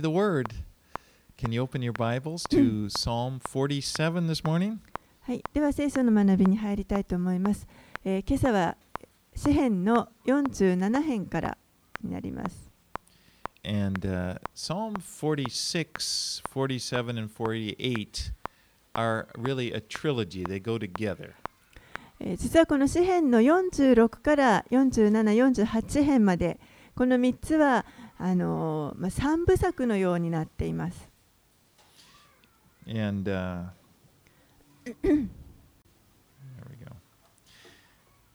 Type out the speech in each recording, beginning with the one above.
the word. Can you open your Bibles to Psalm 47 this morning? はい、では聖書の学びに入りたいと思います。えー今朝は詩編の47編からになります。And uh, Psalm 46, 47, and 48 are really a trilogy. They go together. えー実はこの詩編の46から47、48編までこの3つはあのーまあ、3部作のようになっています。And uh, there we go.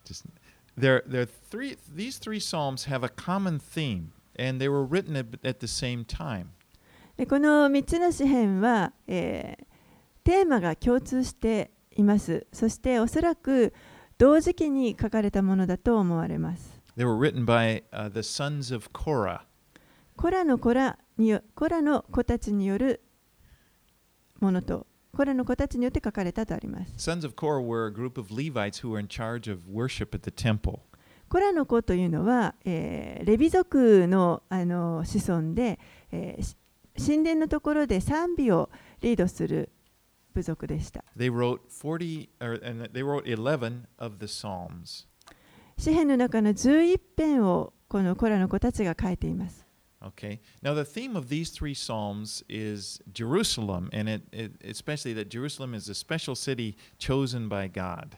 Just there, there are three. These three psalms have a common theme, and they were written at, at the same time. でこの3つの詩編は、えーテーマが共通しています。そしておそらく同時期に書かれたものだと思われます。They were written by uh, the sons of Korah. コラの子らによコラの子たちによるものとコラの子たちによって書かれたとあります。Sons of Korah were a group of Levites who were in charge of worship at the temple. コラの子というのは、えーレビ族のあの子孫で、えーし神殿のところで賛美をリードする部族でした。They wrote 40, or, and they wrote 11 of the Psalms. 詩篇の中の11編をこのコラの子たちが書いています。Okay. Now the theme of these three psalms is Jerusalem, and it, it especially that Jerusalem is a special city chosen by God.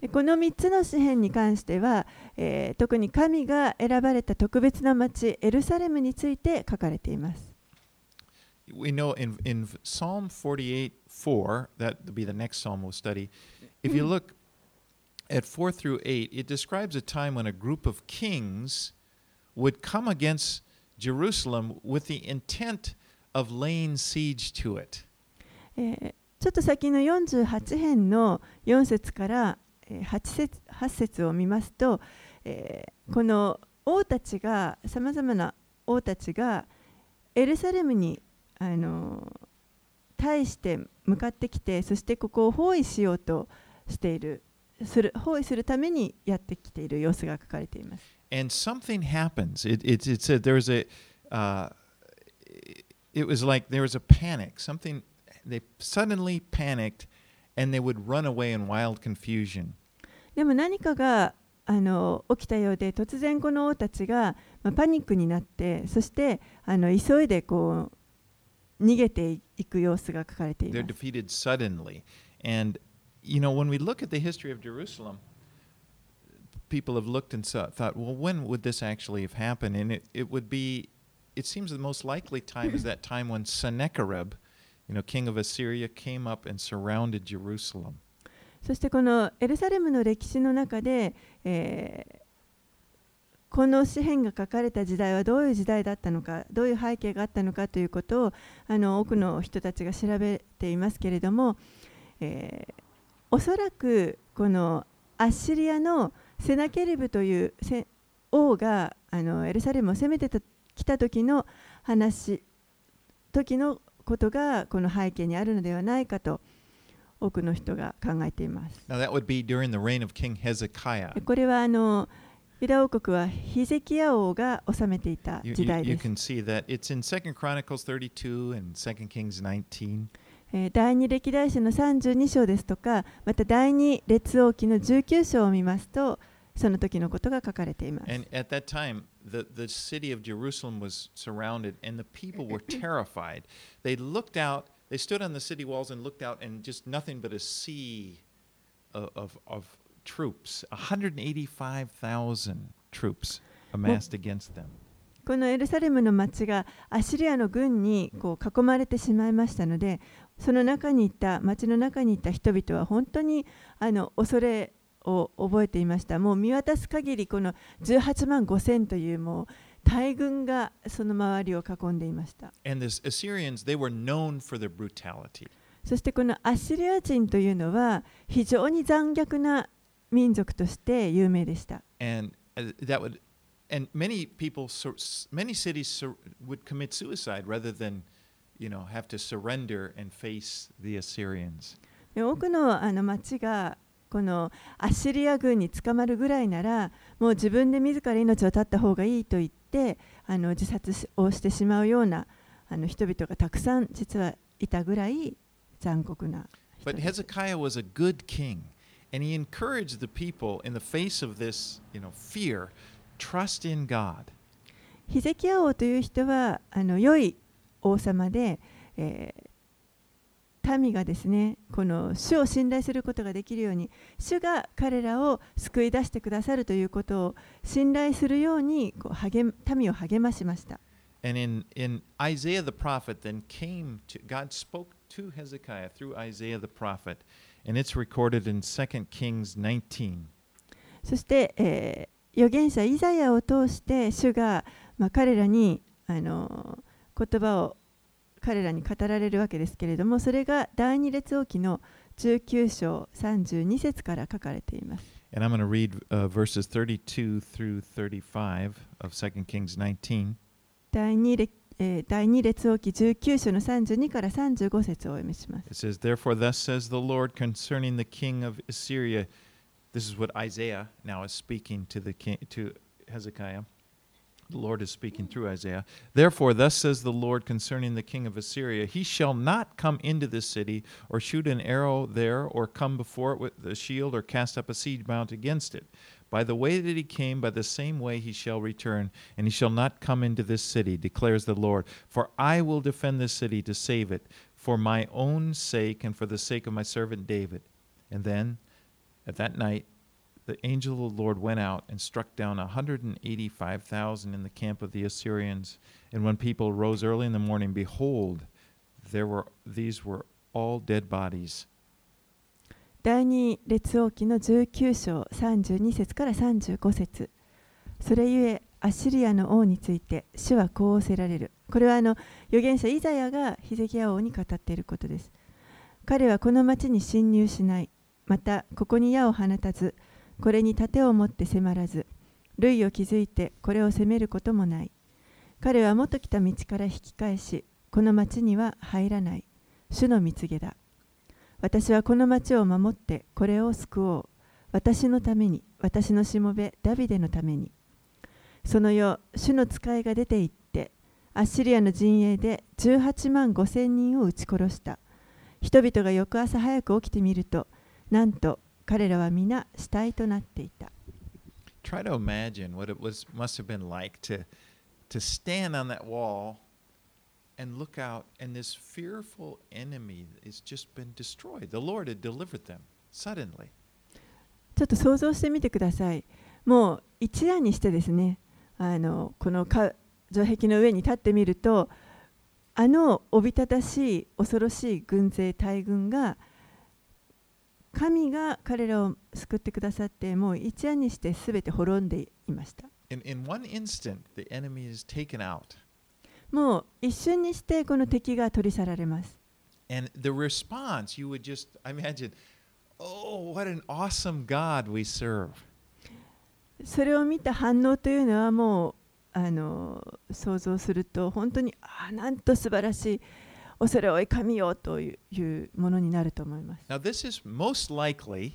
でこの3つの詩篇に関しては、えー特に神が選ばれた特別な町エルサレムについて書かれています。 We know in, in Psalm 48 4, that will be the next psalm we'll study. If you look at 4 through 8, it describes a time when a group of kings would come against Jerusalem with the intent of laying siege to it. ちょっと先の48編の4節から 8, 節8節を見ますと、えーこの王たちがさまざまな王たちがエルサレムにあの対して向かってきてそしてここを包囲しようとしているする包囲するためにやってきている様子が書かれています。and something happens. It, it, it said there was a, uh, it was like there was a panic. Something, they suddenly panicked and they would run away in wild confusion. でも何かがあの起きたようで突然この王たちが、まあ、パニックになってそしてあの急いでこう逃げていく様子が書かれてい They're ます。 defeated suddenly. And, you know, when we look at the history of Jerusalem, people have looked and saw, thought, well, when would this actually have happened? And it, it would be, it seems the most likely time is that time when Sennacherib, you know, king of Assyria, came up and surrounded Jerusalem. そしてこのエルサレムの歴史の中で、えーこの詩篇が書かれた時代はどういう時代だったのかどういう背景があったのかということをあの多くの人たちが調べていますけれども、えーおそらくこのアッシリアのセナケリブというせ王があのエルサレムを攻めてたきた時の話時のことがこの背景にあるのではないかと多くの人が考えています。Now, that would be during the reign of King Hezekiah. でこれはあのユダ王国はヒゼキヤ王が治めていた時代です。can see that it's in Second Chronicles 32 and Second Kings 19. えー第二歴代史の32章ですとか、また第二列王記の19章を見ますと、その時のことが書かれています。このエルサレムの町がアシリアの軍に囲まれてしまいましたので、その中にいた町の中にいた人々は本当にあの恐れ覚えていました。もう見渡す限り、この18万5千というもう大軍がその周りを囲んでいました。そしてこのアッシリア人というのは非常に残虐な民族として有名でした。多くの,あの町がこのアッシリア軍に捕まるぐらいならもう自分で自ら命を絶った方がいいと言ってあの自殺しをしてしまうようなあの人々がたくさん実はいたぐらい残酷な人 But Hezekiah was a good king, and he encouraged the people in the face of this, you know, fear, trust in God. ヒゼキヤ王という人はあの良い王様で、えー民がですねこの主を信頼することができるように主が彼らを救い出してくださるということを信頼するようにこう励民を励ましました。And in, in Isaiah the prophet, then came to God spoke to Hezekiah through Isaiah the prophet, and it's recorded in 2 Kings 19. そして、えー預言者イザヤを通して主が、まあ、彼らにあの言葉を彼らに語られるわけですけれどもそれが第二列王記の19章32節から書かれています。And I'm going to read uh, verses 32 through 35 of 2 Kings 19. 第二列えー第二列王記19章の32から35節をお読みします。It says, Therefore, thus says the Lord concerning the king of Assyria. This is what Isaiah now is speaking to the king to Hezekiah. The Lord is speaking through Isaiah. Therefore, thus says the Lord concerning the king of Assyria He shall not come into this city, or shoot an arrow there, or come before it with a shield, or cast up a siege mount against it. By the way that he came, by the same way he shall return, and he shall not come into this city, declares the Lord. For I will defend this city to save it, for my own sake and for the sake of my servant David. And then, at that night, the angel of the Lord went out and struck down 185,000 in the camp of the Assyrians. And when people rose early in the morning, behold, there were these were all dead bodies. 第二列王記の19章32節から35節それゆえアッシリアの王について主はこうせられるこれはあの預言者イザヤがヒゼキヤ王に語っていることです彼はこの町に侵入しないまたここに矢を放たずこれに盾を持って迫らず類を築いてこれを攻めることもない彼は元来た道から引き返しこの町には入らない主の蜜げだ私はこの町を守ってこれを救おう。私のために、私のしもべダビデのために。その夜、主の使いが出て行って、アッシリアの陣営で18万5千人を撃ち殺した。人々が翌朝早く起きてみると、なんと彼らは皆死体となっていた。Try to imagine what it was must have been like to to stand on that wall and look out and this fearful enemy has just been destroyed. The Lord had delivered them suddenly. ちょっと想像してみてください。もう一夜にしてですね、あのこのか城壁の上に立ってみると、あのおびただしい恐ろしい軍勢大軍が神が彼らを救ってくださって、もう一夜にしてすべて滅んでいました。もう一瞬にしてこの敵が取り去られます。それを見た反応というのはもうあの想像すると本当にああなんと素晴らしい。恐れ多い神よというものになると思います。Now this is most likely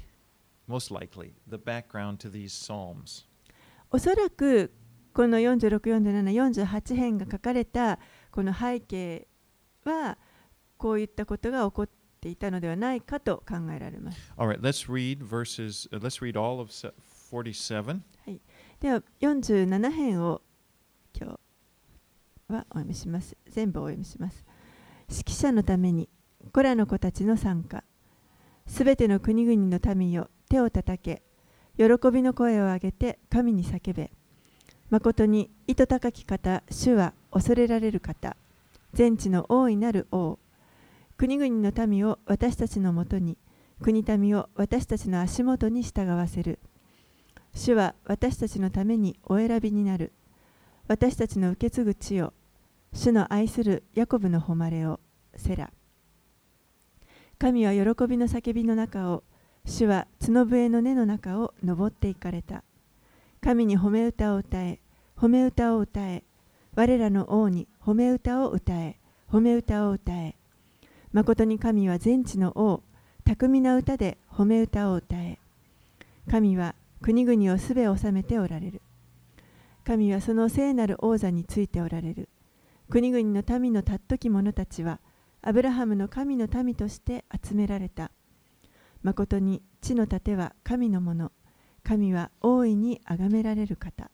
most likely the background to these psalms. おそらくこの46、47、48編が書かれたこの背景はこういったことが起こっていたのではないかと考えられます。All right, let's read verses. Uh, let's read all of se- 47. では47編を今日はお読みします。全部お読みします。指揮者のために、コラの子たちの参加、すべての国々の民よ、手をたたけ、喜びの声を上げて神に叫べ。誠に糸高き方、主は恐れられる方、全地の大いなる王、国々の民を私たちのもとに、国民を私たちの足元に従わせる。主は私たちのためにお選びになる。私たちの受け継ぐ地よ。主の愛するヤコブの誉れを。セラ。神は喜びの叫びの中を、主は角笛の根の中を登っていかれた。神に褒め歌を歌え、褒め歌を歌え。我らの王に褒め歌を歌え、褒め歌を歌え。誠に神は全地の王、巧みな歌で褒め歌を歌え。神は国々をすべ治めておられる。神はその聖なる王座についておられる。国々の民の尊き者たちはアブラハムの神の民として集められた。まことに地の盾は神のもの。神は大いに崇められる方。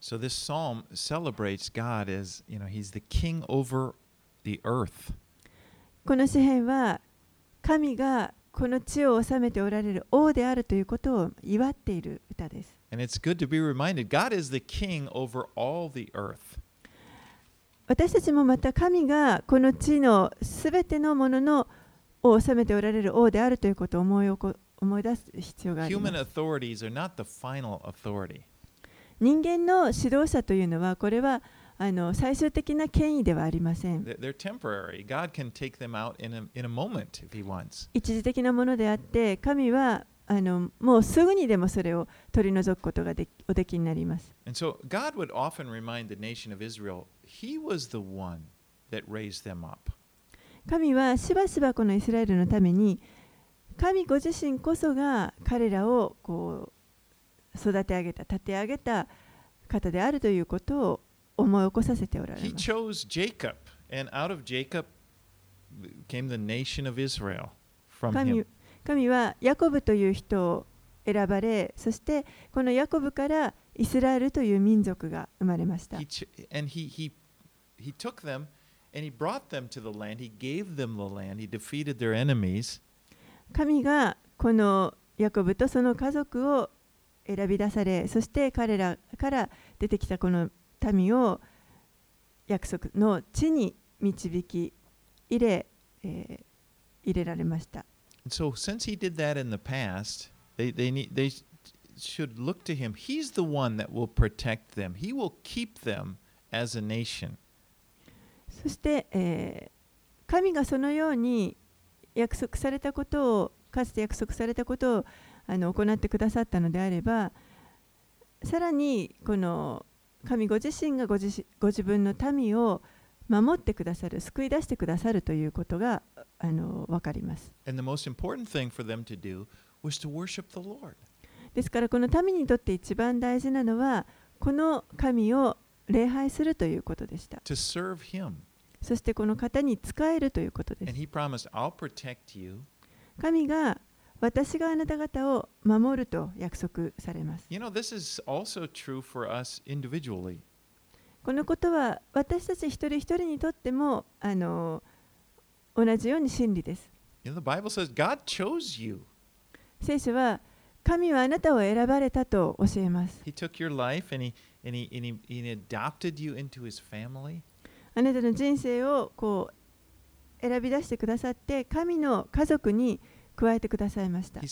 So this psalm celebrates God as, you know, he's the king over the earth. この詩篇は神がこの地を治めておられる王であるということを祝っている歌です。And it's good to be reminded God is the king over all the earth. 私たちもまた神がこの地のすべてのもののを治めておられる王であるということを思い,起こ思い出す必要があります。人間の指導者というのはこれはあの最終的な権威ではありません。一時的なものであって神はあのもうすぐにでもそれを取り除くことができおできになります。神はしばしばこのイスラエルのために神ご自身こそが彼らをこう育て上げた、立て上げた方であるということを思い起こさせておられます。神は神はヤコブという人を選ばれそしてこのヤコブからイスラエルという民族が生まれました He ch- and he, he, he took them and he brought them to the land. He gave them the land. He defeated their enemies. 神がこのヤコブとその家族を選び出されそして彼らから出てきたこの民を約束の地に導き入れ、えー入れられました so, since he did that in the past, they, they, need, they should look to him. He's the one that will protect them, he will keep them as a nation. そして、えー神がそのように約束されたことをかつて約束されたことをあの行ってくださったのであればさらにこの神ご自身がご自ご自分の民を守ってくださる、救い出してくださるということがあの分かります。ですから、この民にとって一番大事なのは、この神を礼拝するということでした。そして、この方に仕えるということです。神が私があなた方を守ると約束されます。このことは私たち一人一人にとってもあの同じように真理です。聖書は神はあなたを選ばれたと教えます。あなたの人生をこう選び出してくださって神の家族に加えてくださいました。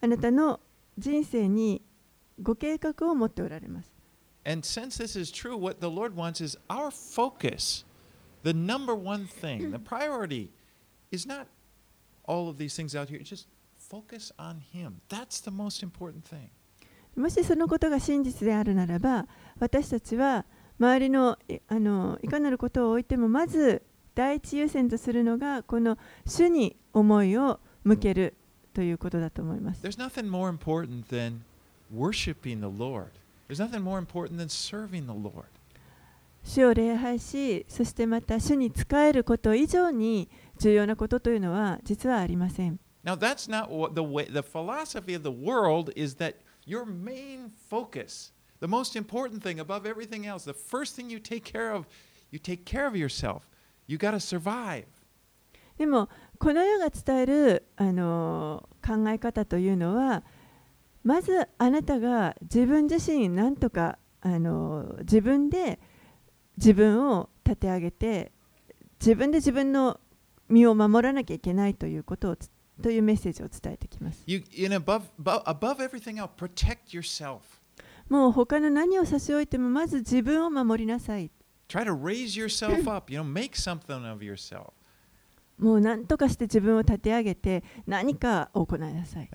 あなたの人生にご計画を持っておられます。And since this is true, what the Lord wants is our focus. The number one thing, the priority is not all of these things out here. It's just focus on him. That's the most important thing. もしそのことが真実であるならば私たちは周りのいあのいかなることを置いてもまず第一優先とするのがこの主に思いを向けるということだと思います。 There's nothing more important than worshiping the Lord. There's nothing more important than serving the Lord. 主を礼拝しそしてまた主に仕えること以上に重要なことというのは実はありません。Now, that's not what the way, the philosophy of the world is that your main focus, the most important thing above everything else, the first thing you take care of, you take care of yourself. You got to survive. でもこの世が伝えるあの考え方というのはまずあなたが自分自身なんとかあの自分で自分を立て上げて自分で自分の身を守らなきゃいけないということをつというメッセージを伝えてきます。You, in above, above everything else, protect yourself. もう他の何を差し置いてもまず自分を守りなさい。Try to raise yourself up. You know, make something of yourself. もう何とかして自分を立て上げて何かを行いなさい。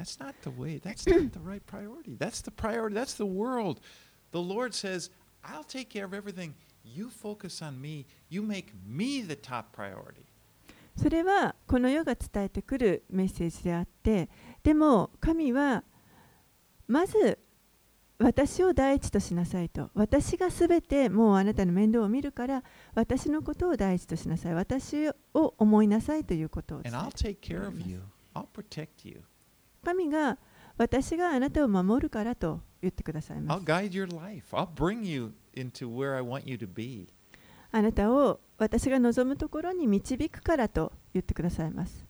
それはこの世が伝えてくるメッセージであってでも神はまず私を第一としなさいと。私がすべてもうあなたの面倒を見るから私のことを第一としなさい。私を思いなさいということを神が私があなたを守るからと言ってくださいます。あなたを私が望むところに導くからと言ってくださいます。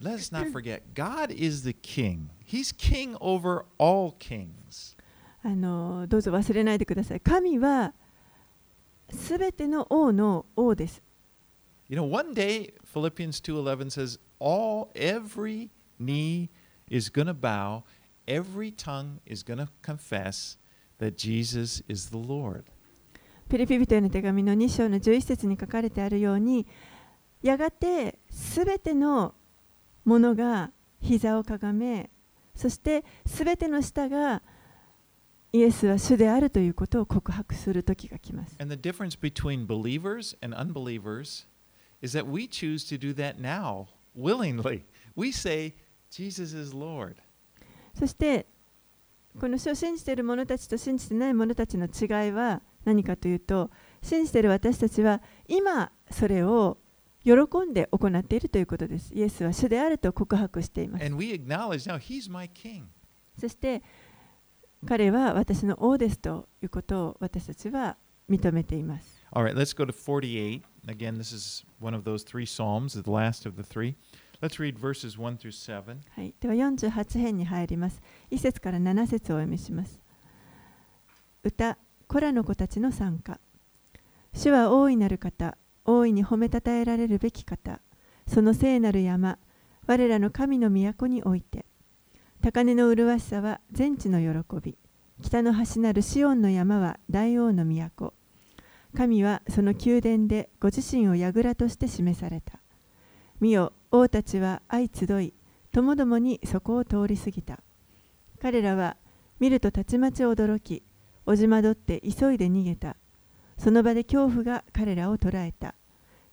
Let's not forget, God is the king. He's king over all kings. あのどうぞ忘れないでください神はすべての王の王です You know, one day Philippians 2:11 says all every knee is going to bow, every tongue is going to confess that Jesus is the Lord. ピリピ人への手紙の2章の11節に書かれてあるようにやがてすべてのものが膝をかがめそしてすべての舌がイエスは主であるということを告白する時が来ます。Is that we choose to do that now, willingly. We say, Jesus is Lord. そして、この主を信じている者たちと信じていない者たちの違いは何かというと、信じている私たちは今それを喜んで行っているということです。イエスは主であると告白しています。And we acknowledge now, he's my king. そして、彼は私の王ですということを私たちは認めています。All right, let's go to 48. Again, this is one of those three Psalms, the last of the three. Let's read verses 1 through 7. はい、では48編に入ります。1節から7節をお読みします。歌、コラの子たちの参加。主は大いなる方、大いに褒めたたえられるべき方、その聖なる山、我らの神の都において。高根の麗しさは全地の喜び。北の端なるシオンの山は大王の都。神はその宮殿でご自身を櫓として示された。見よ、王たちは相集い、ともどもにそこを通り過ぎた。彼らは見るとたちまち驚き、おじまどって急いで逃げた。その場で恐怖が彼らを捕らえた。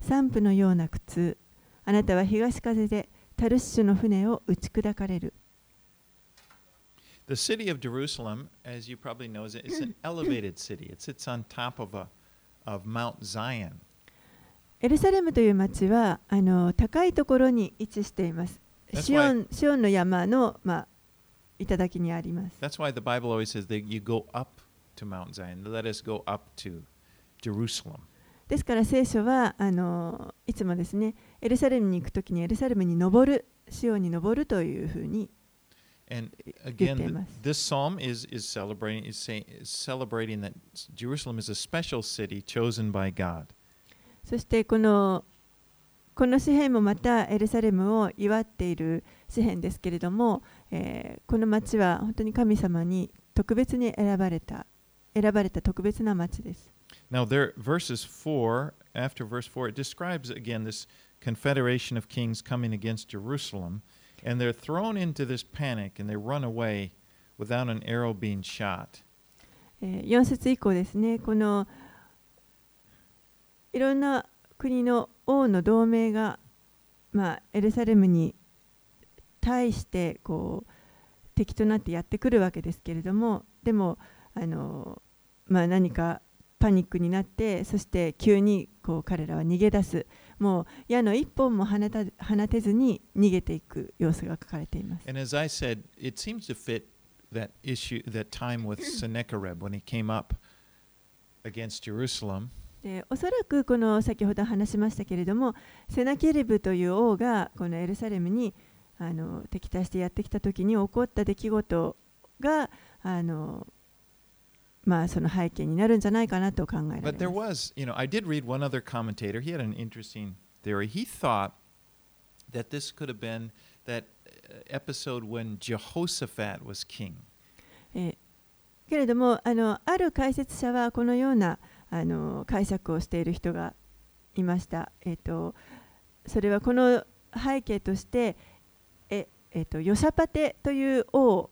散布のような苦痛。あなたは東風でタルッシュの船を打ち砕かれる。The city of Jerusalem, as you probably know, is an elevated city. It sits on top of a of Mount Zion. エルサレムという町はあの高いところに位置しています。シオンシオンの山の、まあ、頂にあります。That's why the Bible always says that you go up to Mount Zion. Let us go up to Jerusalem. ですから聖書はあのいつもですねエルサレムに行くときにエルサレムに登るシオンに登るというふうに And again, th- temas. this psalm is is celebrating is saying is celebrating that Jerusalem is a special city chosen by God. そしてこのこの詩篇もまたエルサレムを祝っている詩篇ですけれども、えーこの町は本当に神様に特別に選ばれた選ばれた特別な町です。 Now, there, verses 4, after verse 4, it describes again this confederation of kings coming against Jerusalem, And they're thrown into this panic and they run away without an arrow being shot. え4節以降ですねこのいろんな国の王の同盟が、まあ、エルサレムに対してこう敵となってやってくるわけですけれどもでもあの、まあ、何かパニックになってそして急にこう彼らは逃げ出すもう矢の一本も放た放てずに逃げていく様子が書かれています。And as I said, it seems to fit that issue, that time with Sennacherib when he came up against Jerusalem. でおそらくこの先ほど話しましたけれどもセナケリブという王がこのエルサレムにあの敵対してやってきた時に起こった出来事があの、まあ、その背景になるんじゃないかなと考えられ But there ます was, you know, I did read one other commentator. He had an interesting theory. He thought that this could have been that uh, episode when Jehoshaphat was king. えーけれどもあのある解説者はこのようなあの解釈をしている人がいました。えー、とそれはこの背景としてえ、えー、とヨシャパテという王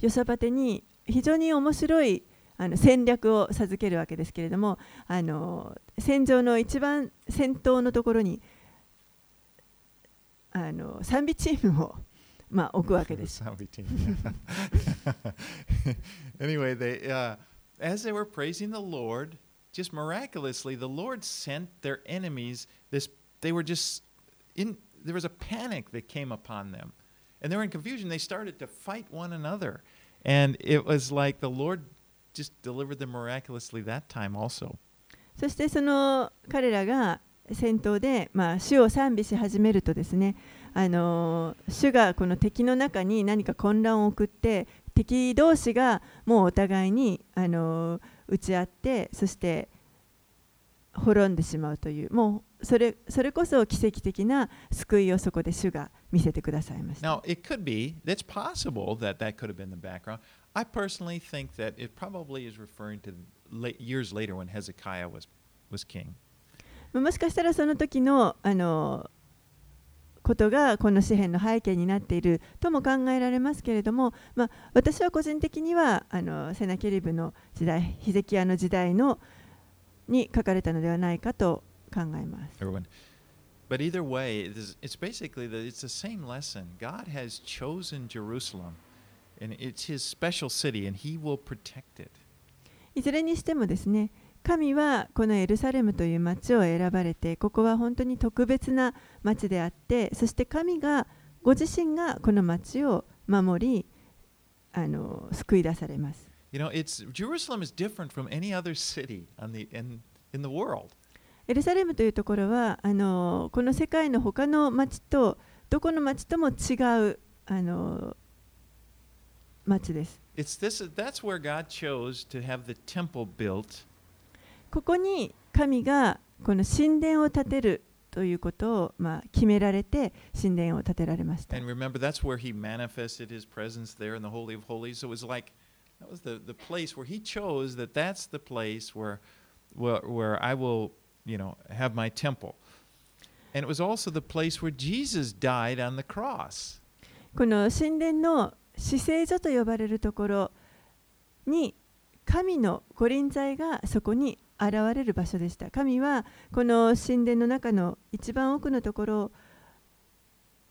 ヨサパテに非常に面白いあの戦略を授けるわけですけれどもあの戦場の一番先頭のところにあの賛美チームを、まあ、置くわけです。anyway, they uh, as they were praising the Lord, just miraculously, the Lord sent their enemies. This they were just in. There was a panic that came upon them, and they were in confusion. They started to fight one another, and it was like the Lord just delivered them miraculously that time also. そしてその彼らが戦闘で、まあ、主を賛美し始めるとですねあの主がこの敵の中に何か混乱を送って敵同士がもうお互いにあの打ち合ってそして滅んでしまうというもうそれそれこそ奇跡的な救いをそこで主が見せてくださいました。Now, it could be, that's possible that that could have been the background. I personally think that it probably is referring to late, years later when Hezekiah was, was king. まあもしかしたらその時のあのことがこの詩篇の背景になっているとも考えられますけれども、まあ、私は個人的にはあのセナケリブの時代ヒゼキヤの時代のに書かれたのではないかと考えます。Everyone. But either way, it is, it's basically the, it's the same lesson. God has chosen Jerusalem, and it's His special city, and He will protect it. いずれにしてもですね神はこのエルサレムという町を選ばれてここは本当に特別な町であってそして神がご自身がこの町を守りあの救い出されます。You know, it's Jerusalem is different from any other city on the in in the world. エルサレムというところはあのこの世界の他の町とどこの町とも違うあの町です。It's this that's where God chose to have the temple built ここに神がこの神殿を建てるということを、まあ、決められて神殿を建てられました。And remember, that's where he manifested his presence there in the Holy of Holies. So it was like that was the, the place where he chose that that's the place where, where, where I will, you know, have my temple. And it was also the place where Jesus died on the cross. この神殿の至聖所と呼ばれるところに神の御臨在がそこに現れる場所でした。神はこの神殿の中の一番奥のところ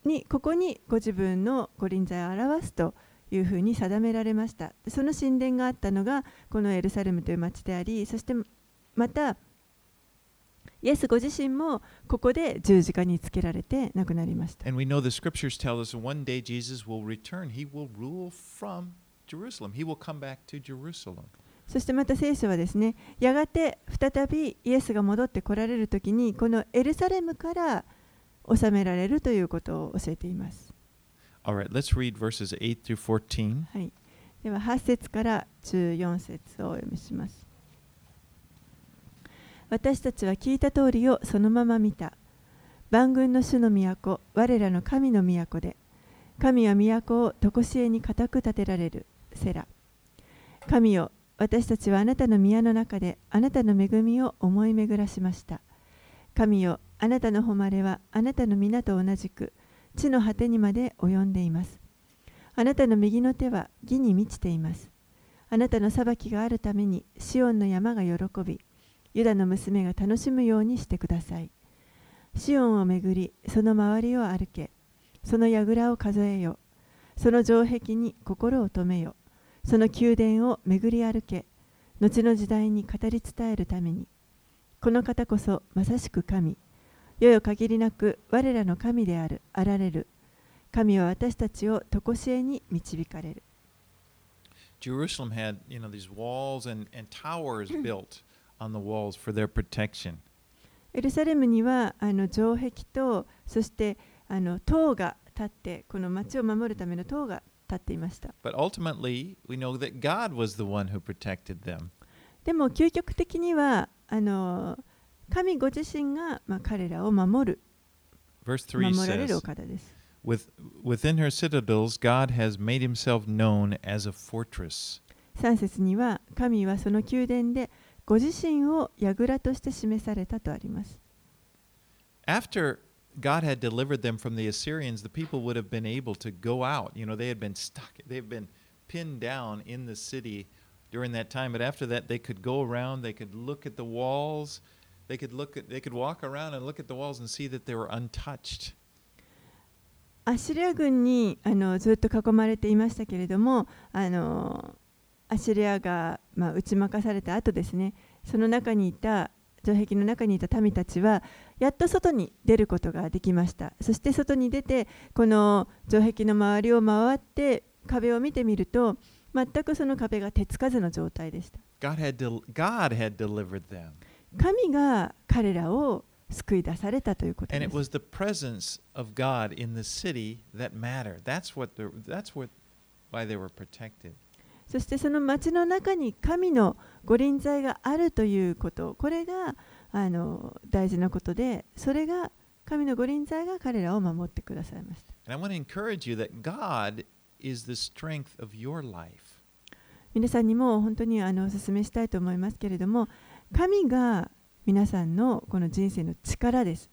にここにご自分の御臨在を表すというふうに定められました。その神殿があったのがこのエルサレムという町であり、そしてまたイエスご自身もここで十字架につけられて亡くなりました。And we know the scriptures tell us one day Jesus will return. He will rule from Jerusalem. He will come back to Jerusalem. そしてまた聖書はですね、やがて再びイエスが戻ってこられるときに、このエルサレムから治められるということを教えています。All right, let's read verses 8 through 14. はい、では8節から14節をお読みします。私たちは聞いた通りをそのまま見た。万軍の主の都、我らの神の都で、神は都を常しえに固く立てられる。セラ。神よ、私たちはあなたの宮の中であなたの恵みを思い巡らしました。神よ、あなたの誉れはあなたの皆と同じく地の果てにまで及んでいます。あなたの右の手は義に満ちています。あなたの裁きがあるためにシオンの山が喜び、ユダの娘が楽しむようにしてください。シオンをめぐり、その周りを歩け、その櫓を数えよ、その城壁に心を止めよ、その宮殿を巡り歩け、後の時代に語り伝えるために。この方こそまさしく神、よよ限りなく我らの神である、あられる。神は私たちを常しえに導かれる。Jerusalem had, you know, these walls and, and towers built on the walls for their protection. エルサレムにはあの城壁とそしてあの塔が立ってこの町を守るための塔が立っていました But ultimately, we know that God was the one who protected them. でも究極的にはあの神ご自身が、まあ、彼らを守る Verse 3守られるお says, 方です With, Within her citadels, God has made himself known as a fortress. 3節には神はその宮殿でご自身を櫓として示されたとあります After God had delivered them from the Assyrians, the people would have been able to go out. You know, they had been stuck, they've been pinned down in the city during that time. But after that, they could go around, they could look at the walls, they could look at, they could walk around and look at the walls and see that they were untouched. アッシリア軍にあのずっと囲まれていましたけれどもあのアッシリアが、まあ、打ち負かされた後ですねその中にいた城壁の中にいた民たちはやっと外に出ることができましたそして外に出てこの城壁の周りを回って壁を見てみると全くその壁が手つかずの状態でした God had, God had delivered them. 神が彼らを救い出されたということ And で it す was the presence of God in the city that mattered. That's what the, that's what why they were protected. そしてその街の中に神の御臨在があるということ、これがあの大事なことで、それが神の御臨在が彼らを守ってくださいました。皆さんにも本当にあのお勧めしたいと思いますけれども、神が皆さんのこの人生の力です。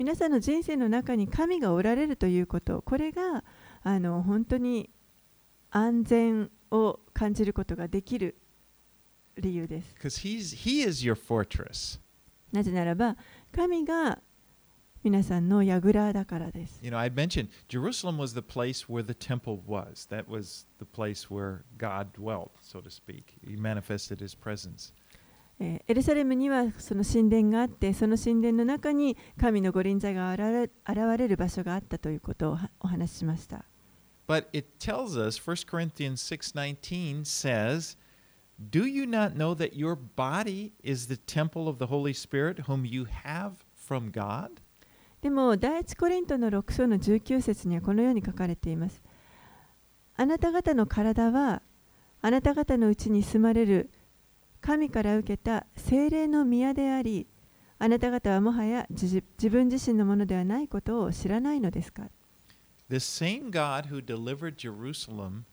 皆さんの人生の中に神がおられるということこれがあの本当に安全を感じることができる理由です he is your fortress. なぜならば神が皆さんの櫓だからです。You know, I mentioned Jerusalem was the place where the temple was. That was the place where God dwelt, so to speak. He manifested his presence. えーエルサレムにはその神殿があってその神殿の中に神の御臨在が現れる場所があったということをはお話ししました。But it tells us 1 Corinthians 6:19 says, "Do you not know that your body is the temple of the Holy Spirit whom you have from God?" でも第一コリントの6章の19節にはこのように書かれています。あなた方の体はあなた方のうちに住まれる神から受けた精霊の宮でありあなた方はもはや自自分自身のものではないことを知らないのですか？The same God who delivered Jerusalem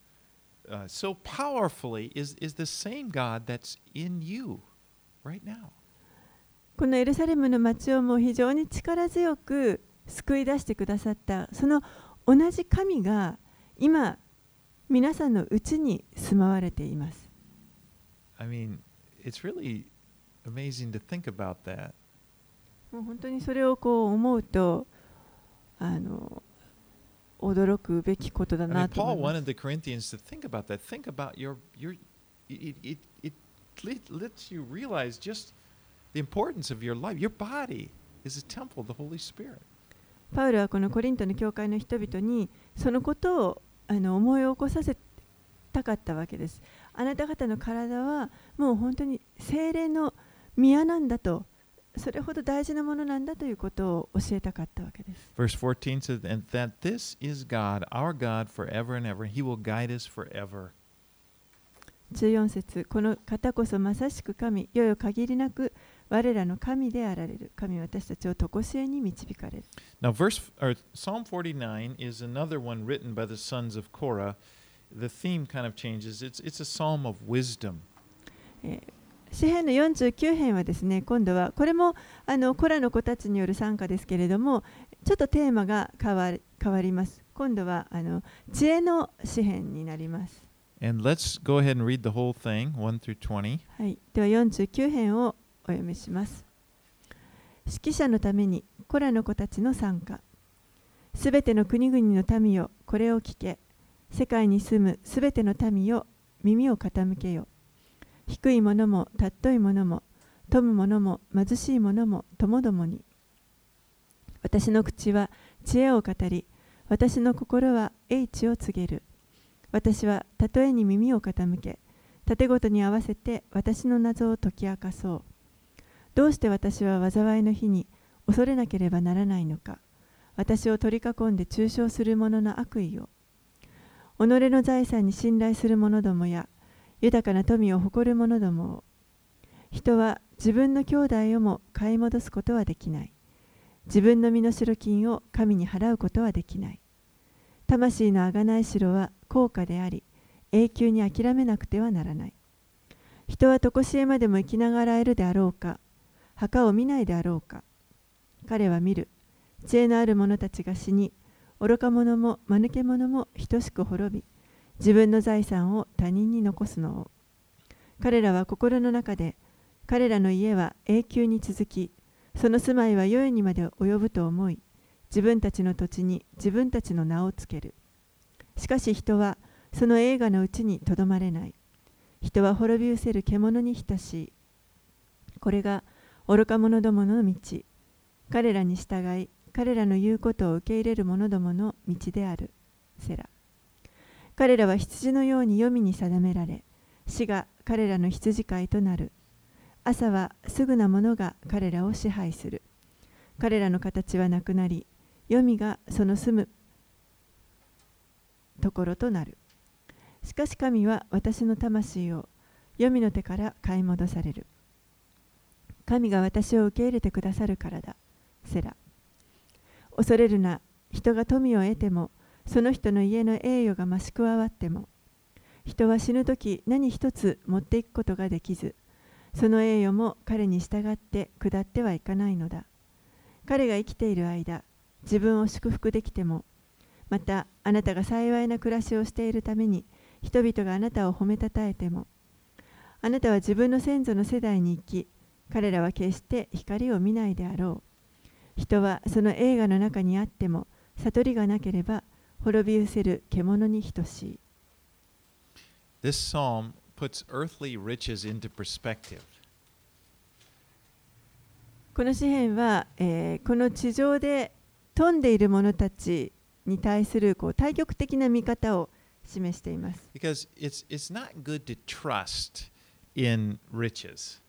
uh, so powerfully is, is the same God that's in you right now. このエルサレムの町をもう非常に力強く救い出してくださったその同じ神が今皆さんのうちに住まわれています I mean, it's really amazing to think about that. もう本当にそれをこう思うとあの驚くべきことだ I mean, なと Paul 思いま wanted す the Corinthians to think about that. Think about your your it it it let- lets you realize just the importance of your life. Your body is a temple of the Holy Spirit. パウロはこのコリントの教会の人々にそのことをあの思い起こさせたかったわけです。あなた方の体はもう本当に精霊の宮なんだと、それほど大事なものなんだということを教えたかったわけです。Verse 14 says, And that this is God, our God forever and ever. He will guide us forever. 14節この方こそまさしく神、よよ限りなく我らの神であられる。神は私たちを常しえに導かれる。Now, verse or Psalm 49 is another one written by the sons of Korah. The theme kind of changes. It's it's a psalm of wisdom. えー詩編の49編はですね今度はこれもあのコラの子たちによる参加ですけれどもちょっとテーマが変わり変わります今度はあの知恵の詩編になります And let's go ahead and read the whole thing, 1 through 20. はい、では49編をお読みします指揮者のためにコラの子たちの参加すべての国々の民よこれを聞け世界に住むすべての民よ耳を傾けよ。低い者も尊い者も富む者も貧しい者もともどもに。私の口は知恵を語り私の心は英知を告げる。私は例えに耳を傾け盾ごとに合わせて私の謎を解き明かそう。どうして私は災いの日に恐れなければならないのか。私を取り囲んで中傷する者の悪意を。己の財産に信頼する者どもや豊かな富を誇る者どもを人は自分の兄弟をも買い戻すことはできない自分の身代金を神に払うことはできない魂のあがない城は高価であり、永久に諦めなくてはならない。人は常しえまでも生きながらえるであろうか、墓を見ないであろうか。彼は見る。知恵のある者たちが死に、愚か者も間抜け者も等しく滅び、自分の財産を他人に残すのを。彼らは心の中で、彼らの家は永久に続き、その住まいは世にまで及ぶと思い、自分たちの土地に自分たちの名をつける。しかし人はその映画のうちにとどまれない。人は滅び失せる獣に等しい。これが愚か者どもの道。彼らに従い、彼らの言うことを受け入れる者どもの道である。セラ。彼らは羊のように読みに定められ、死が彼らの羊飼いとなる。朝はすぐなものが彼らを支配する。彼らの形はなくなり、読みがその住むところとなる。しかし神は私の魂を読みの手から買い戻される。神が私を受け入れてくださるからだ。セラ。恐れるな、人が富を得ても、その人の家の栄誉が増し加わっても、人は死ぬ時何一つ持っていくことができず、その栄誉も彼に従って下ってはいかないのだ。彼が生きている間、自分を祝福できても、またあなたが幸いな暮らしをしているために人々があなたを褒めたたえても、あなたは自分の先祖の世代に生き、彼らは決して光を見ないであろう。人はその映画の中にあっても、悟りがなければ滅び失せる獣に等しい。This psalm puts earthly riches into perspective. この詩篇は、えーこの地上で富んでいる者たちに対するこう対極的な見方を示しています。Because it's, it's not good to trust in riches.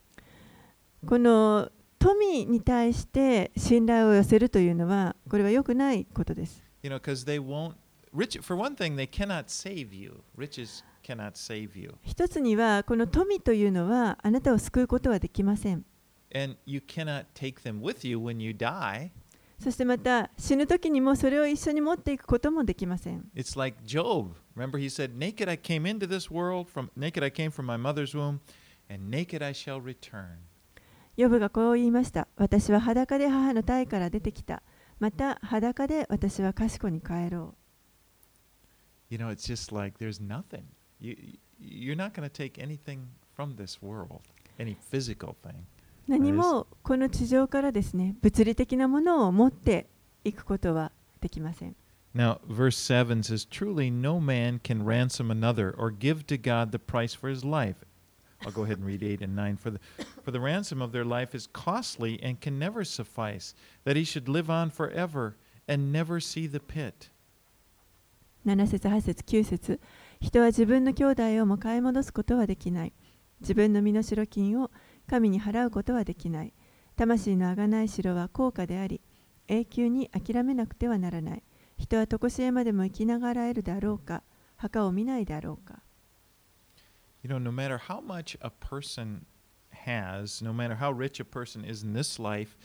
この富に対して信頼を寄せるというのはこれは良くないことです。You know, because they won't, rich, for one thing, they cannot save you. Riches cannot save you. 一つにはこの富というのはあなたを救うことはできません。And you cannot take them with you when you die. そしてまた死ぬ時にもそれを一緒に持っていくこともできません。It's like Job. Remember, he said, Naked I came into this world, from naked I came from my mother's womb, and naked I shall return. ヨブがこう言いました。私は裸で母の体から出てきた。また裸で私は賢に帰ろ You know, it's just like there's nothing. You, you're not going to take anything from this world, any physical thing. う。何もこの地上からですね、物理的なものを持っていくことはできません。Now, verse 7 says, Truly no man can ransom another or give to God the price for his life. I'll go ahead and read 8 and 9. For the, for the ransom of their life is costly and can never suffice, that he should live on forever and never see the pit. 7節8節9節人は自分の兄弟をも買い戻すことはできない。自分の身代金を神に払うことはできない。魂のあがない城は高価であり、永久に諦めなくてはならない。人は常しえまでも生きながらえるであろうか、墓を見ないであろうか。You know, no matter how much a person has, no matter how rich a person is in this life,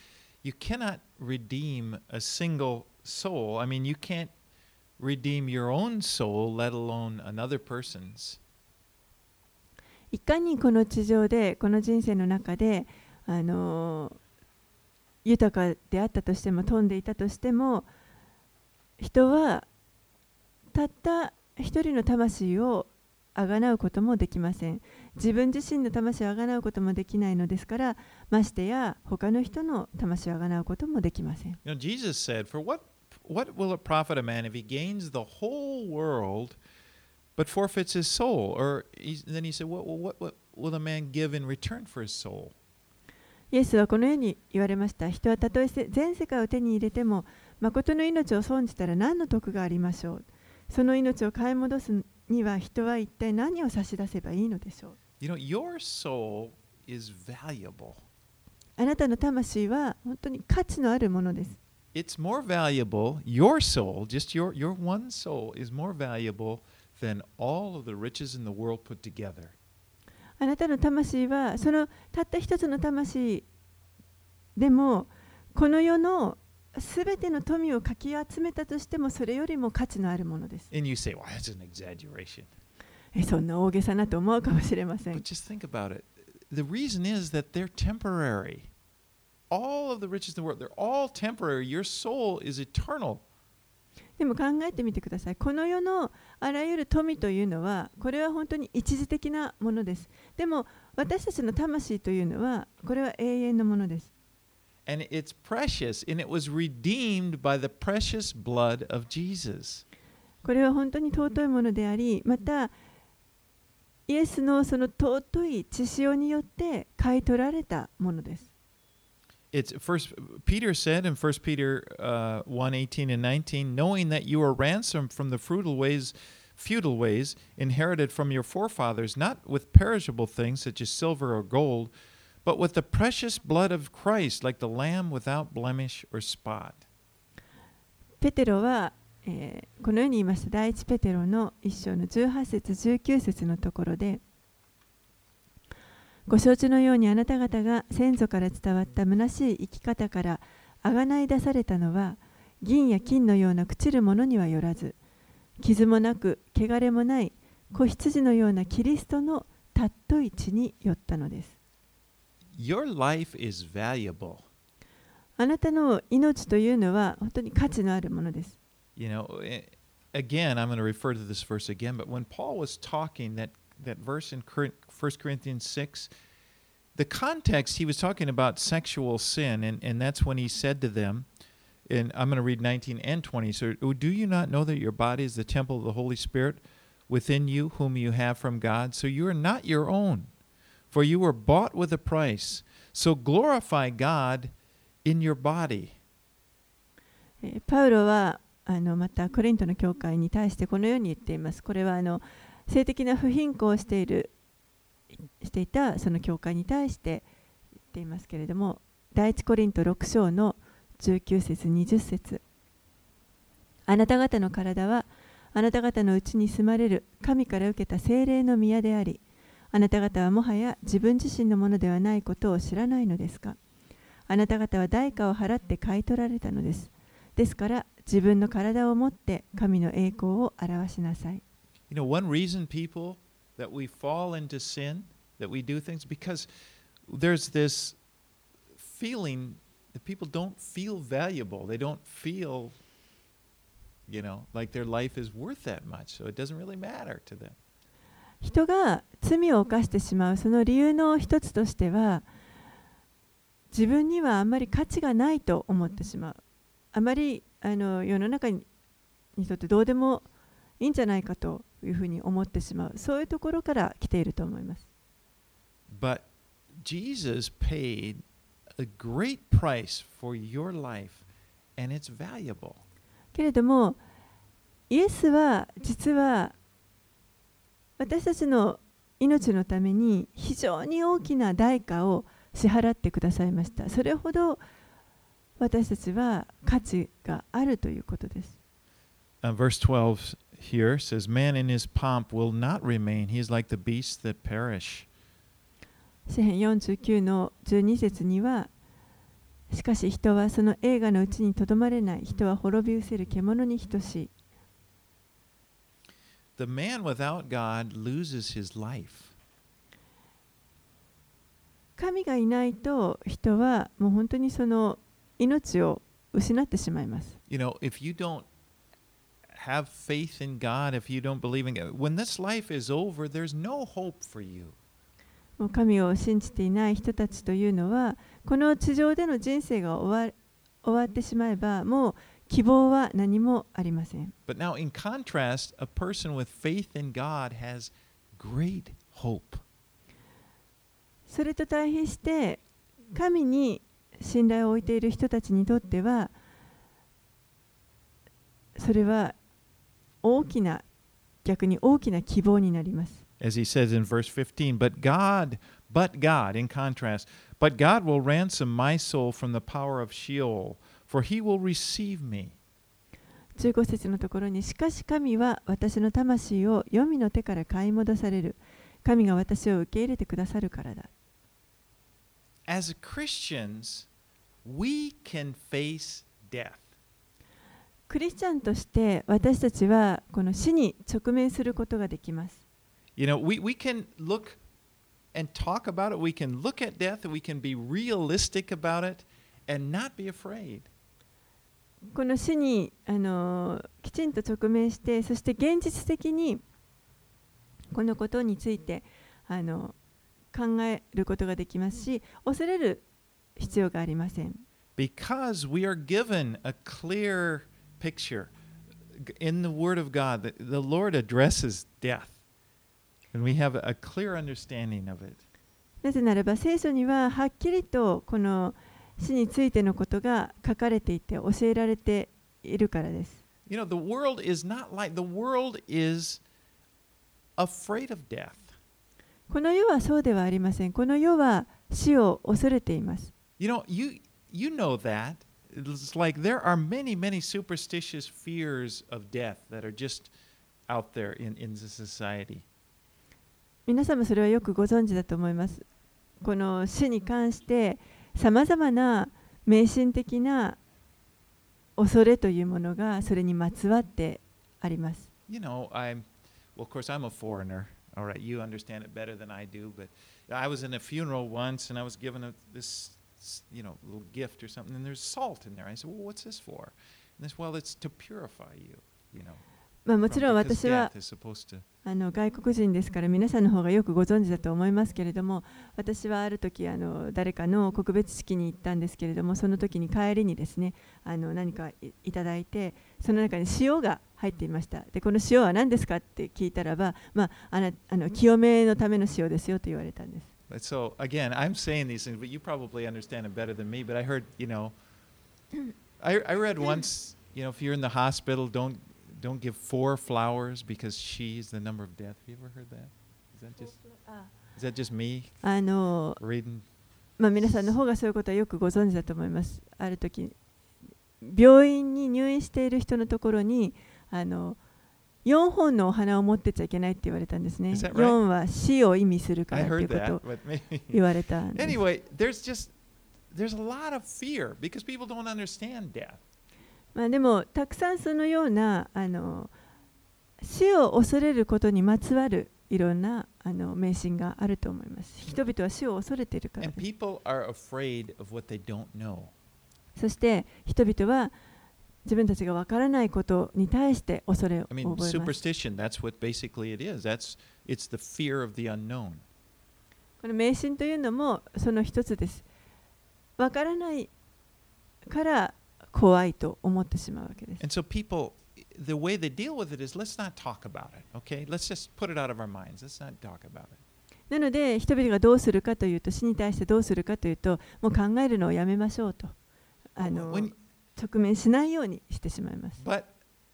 you cannot redeem a single soul. I mean, you can't redeem your own soul, let alone another person's. いかにこの地上で、この人生の中で、あの豊かであったとしても、飛んでいたとしても、人はたった一人の魂をあがなうこともできません。自分自身の魂をあがなうこともできないのですから、ましてや他の人の魂をあがなうこともできません。You know, Jesus said, "For what what will it profit a man if he gains the whole world but forfeits his soul?" Or he, then he said, what, what what will a man give in return for his soul?" イエスはこのように言われました。人はたとえせ全世界を手に入れても、誠の命を損じたら何の得がありましょう。その命を買い戻すには人は一体何を差し出せばいいのでしょう。You know, your soul is valuable. あなたの魂は本当に価値のあるものです。It's more valuable, your soul, just your your one soul is more valuable than all of the riches in the world put together. あなたの魂はそのたった一つの魂でもこの世の全ての富をかき集めたとしてもそれよりも価値のあるものです。えそんな大げさなと思うかもしれません。でも考えてみてください。この世のあらゆる富というのは、これは本当に一時的なものです。でも、私たちの魂というのは、これは永遠のものです。And it's precious, and it was redeemed by the precious blood of Jesus. これは本当に尊いものであり、また、イエスのその尊い血潮によって買い取られたものです。 It's first Peter said in 1 Peter uh, 1 18 and 19, knowing that you are ransomed from the futile ways, futile ways inherited from your forefathers, not with perishable things such as silver or gold, But with the precious blood of Christ, like the lamb without blemish or spot. ペテロは、えーこのように言いました第一ペテロの一章の18節19節のところでご承知のようにあなた方が先祖から伝わった虚しい生き方からあがない出されたのは銀や金のような朽ちるものにはよらず傷もなく汚れもない子羊のようなキリストの尊い血によったのです Your life is valuable. あなたの命というのは本当に価値のあるものです You know, eh, again, I'm going to refer to this verse again, but when Paul was talking, that, that verse in 1 Corinthians 6, the context, he was talking about sexual sin, and, and that's when he said to them, and I'm going to read 19 and 20. So, "Oh, do you not know that your body is the temple of the Holy Spirit within you, whom you have from God? So you are not your own, For you were bought with a price. So glorify God in your body. えパウロはあのまたコリントの教会に対してこのように言っています。これはあの性的な不貧困をしているしていたその教会に対して言っていますけれども第一コリント6章の19節20節あなた方の体はあなた方のうちに住まれる神から受けた精霊の宮でありあなた方はもはや自分自身のものではないことを知らないのですかあなた方は代価を払って買い取られたのですですから自分の体を持って神の栄光を表しなさい。You know, one reason people that we fall into sin, that we do things, because there's this feeling that people don't feel valuable. They don't feel, you know, like their life is worth that much. So it doesn't really matter to them. 人が罪を犯してしまうその理由の一つとしては自分にはあまり価値がないと思ってしまう。あまりあの世の中ににとってどうでもいいんじゃないかというふうに思ってしまう。そういうところから来ていると思います。But Jesus paid a great price for your life, and it's valuable. けれどもイエスは実は私たちの命のために非常に大きな代価を支払ってくださいましたそれほど私たちは価値があるということです Uh, verse 12 here says, Man in his pomp will not remain. He is like the beasts that perish. 詩編49の12節にはしかし人はその映画のうちにとどまれない人は滅び失せる獣に等しい The man without God loses his life. 神がいないと人はもう本当にその命を失ってしまいます You know, if you don't have faith in God, if you don't believe in God, when this life is over, there's no hope for you. もう神を信じていない人たちというのはこの地上での人生が終わ終わってしまえばもう希望は何もありません But now, in contrast, a person with faith in God has great hope. それと対比して神に信頼を置いている人たちにとってはそれは大きな逆に大きな希望になります as he says in verse 15 but god but god in contrast but god will ransom my soul from the power of sheol for he will receive me 15節のところにしかし神は私の魂を黄泉の手から買い戻される神が私を受け入れてくださるからだ as christians we can face death. クリスチャンとして私たちはこの死に直面することができます。You know, we, we can look and talk about it. We can look at death we can be realistic about it and not be afraid. この死にあのきちんと直面してそして現実的にこのことについてあの考えることができますし恐れる必要がありません。Because we are given a clear picture in the Word of God that the Lord addresses death. And we have a clear understanding of it. なぜならば聖書にははっきりとこの死についてのことが書かれていて教えられているからです。You know, the world is not like the world is afraid of death. この世はそうではありません。この世は死を恐れています。You know, you you know that. It's like there are many, many superstitious fears of death that are just out there in, in the society. 皆様それはよくご存知だと思います。この死に関してさまざまな迷信的な恐れというものがそれにまつわってあります。You know, I'm well, of course, I'm a foreigner. All right, you understand it better than I do, but I was in a funeral once and I was given a, this, you know, little gift or something, and there's salt in there. I said, Well, what's this for? And this, well, it's to purify you, you know. まあ、もちろん私はあの外国人ですから皆さんの方がよくご存知だと思いますけれども私はある時あの誰かの告別式に行ったんですけれどもその時に帰りにですねあの何かいただいてその中に塩が入っていましたでこの塩は何ですかって聞いたらばまああの清めのための塩ですよと言われたんです。So again, I'm saying these things, but you probably understand better than me. But I heard, you know, I, I read once, you know, if you're in the hospital, don't don't give four flowers because she is the number of death. Have you ever heard that? Is that just is that just me あの reading? まあ、皆さんの方がそういうことはよくご存知だと思います。ある時病院に入院している人のところにあの4本のお花を持ってっちゃいけないって言われたんですね。Right? 4は死を意味するからということを.言われたんです。Anyway, there's just there's a lot of fear because people don't understand death. まあ、でもたくさんそのようなあの死を恐れることにまつわるいろんなあの迷信があると思います。人々は死を恐れているからです。そして人々は自分たちがわからないことに対して恐れを I 覚 mean, えます。superstition, that's what basically it is. That's it's the fear of the unknown. この迷信というのもその一つです。わからないから怖いと思ってしまうわけです。And so people, the way they deal with it is let's not talk about it, okay? Let's just put it out of our minds. Let's not talk about it. なので人々がどうするかというと死に対してどうするかというともう考えるのをやめましょうとあの When- 直面しないようにしてしまいます。but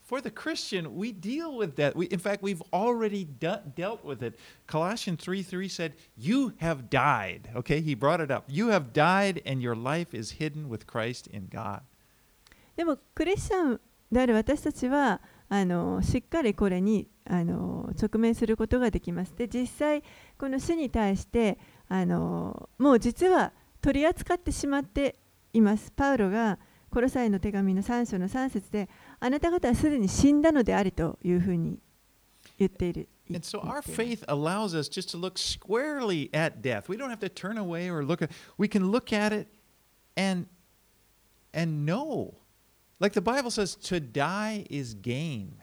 for the Christian, we deal with that. We, in fact, we've already de- dealt with it. Colossians 3 3 said, You have died. Okay, he brought it up. You have died, and your life is hidden with Christ in God. でもクリスチャンである私たちはあのしっかりこれにあの直面することができます。で実際この死に対してあのもう実は取り扱ってしまっています。パウロがコロサイの手紙の3章の3節であなた方はすでに死んだのでありというふうに言っている。And so our faith allows us just to look squarely at death. We don't have to turn away or look at we can look at it and and know. Like the Bible says, to die is gain.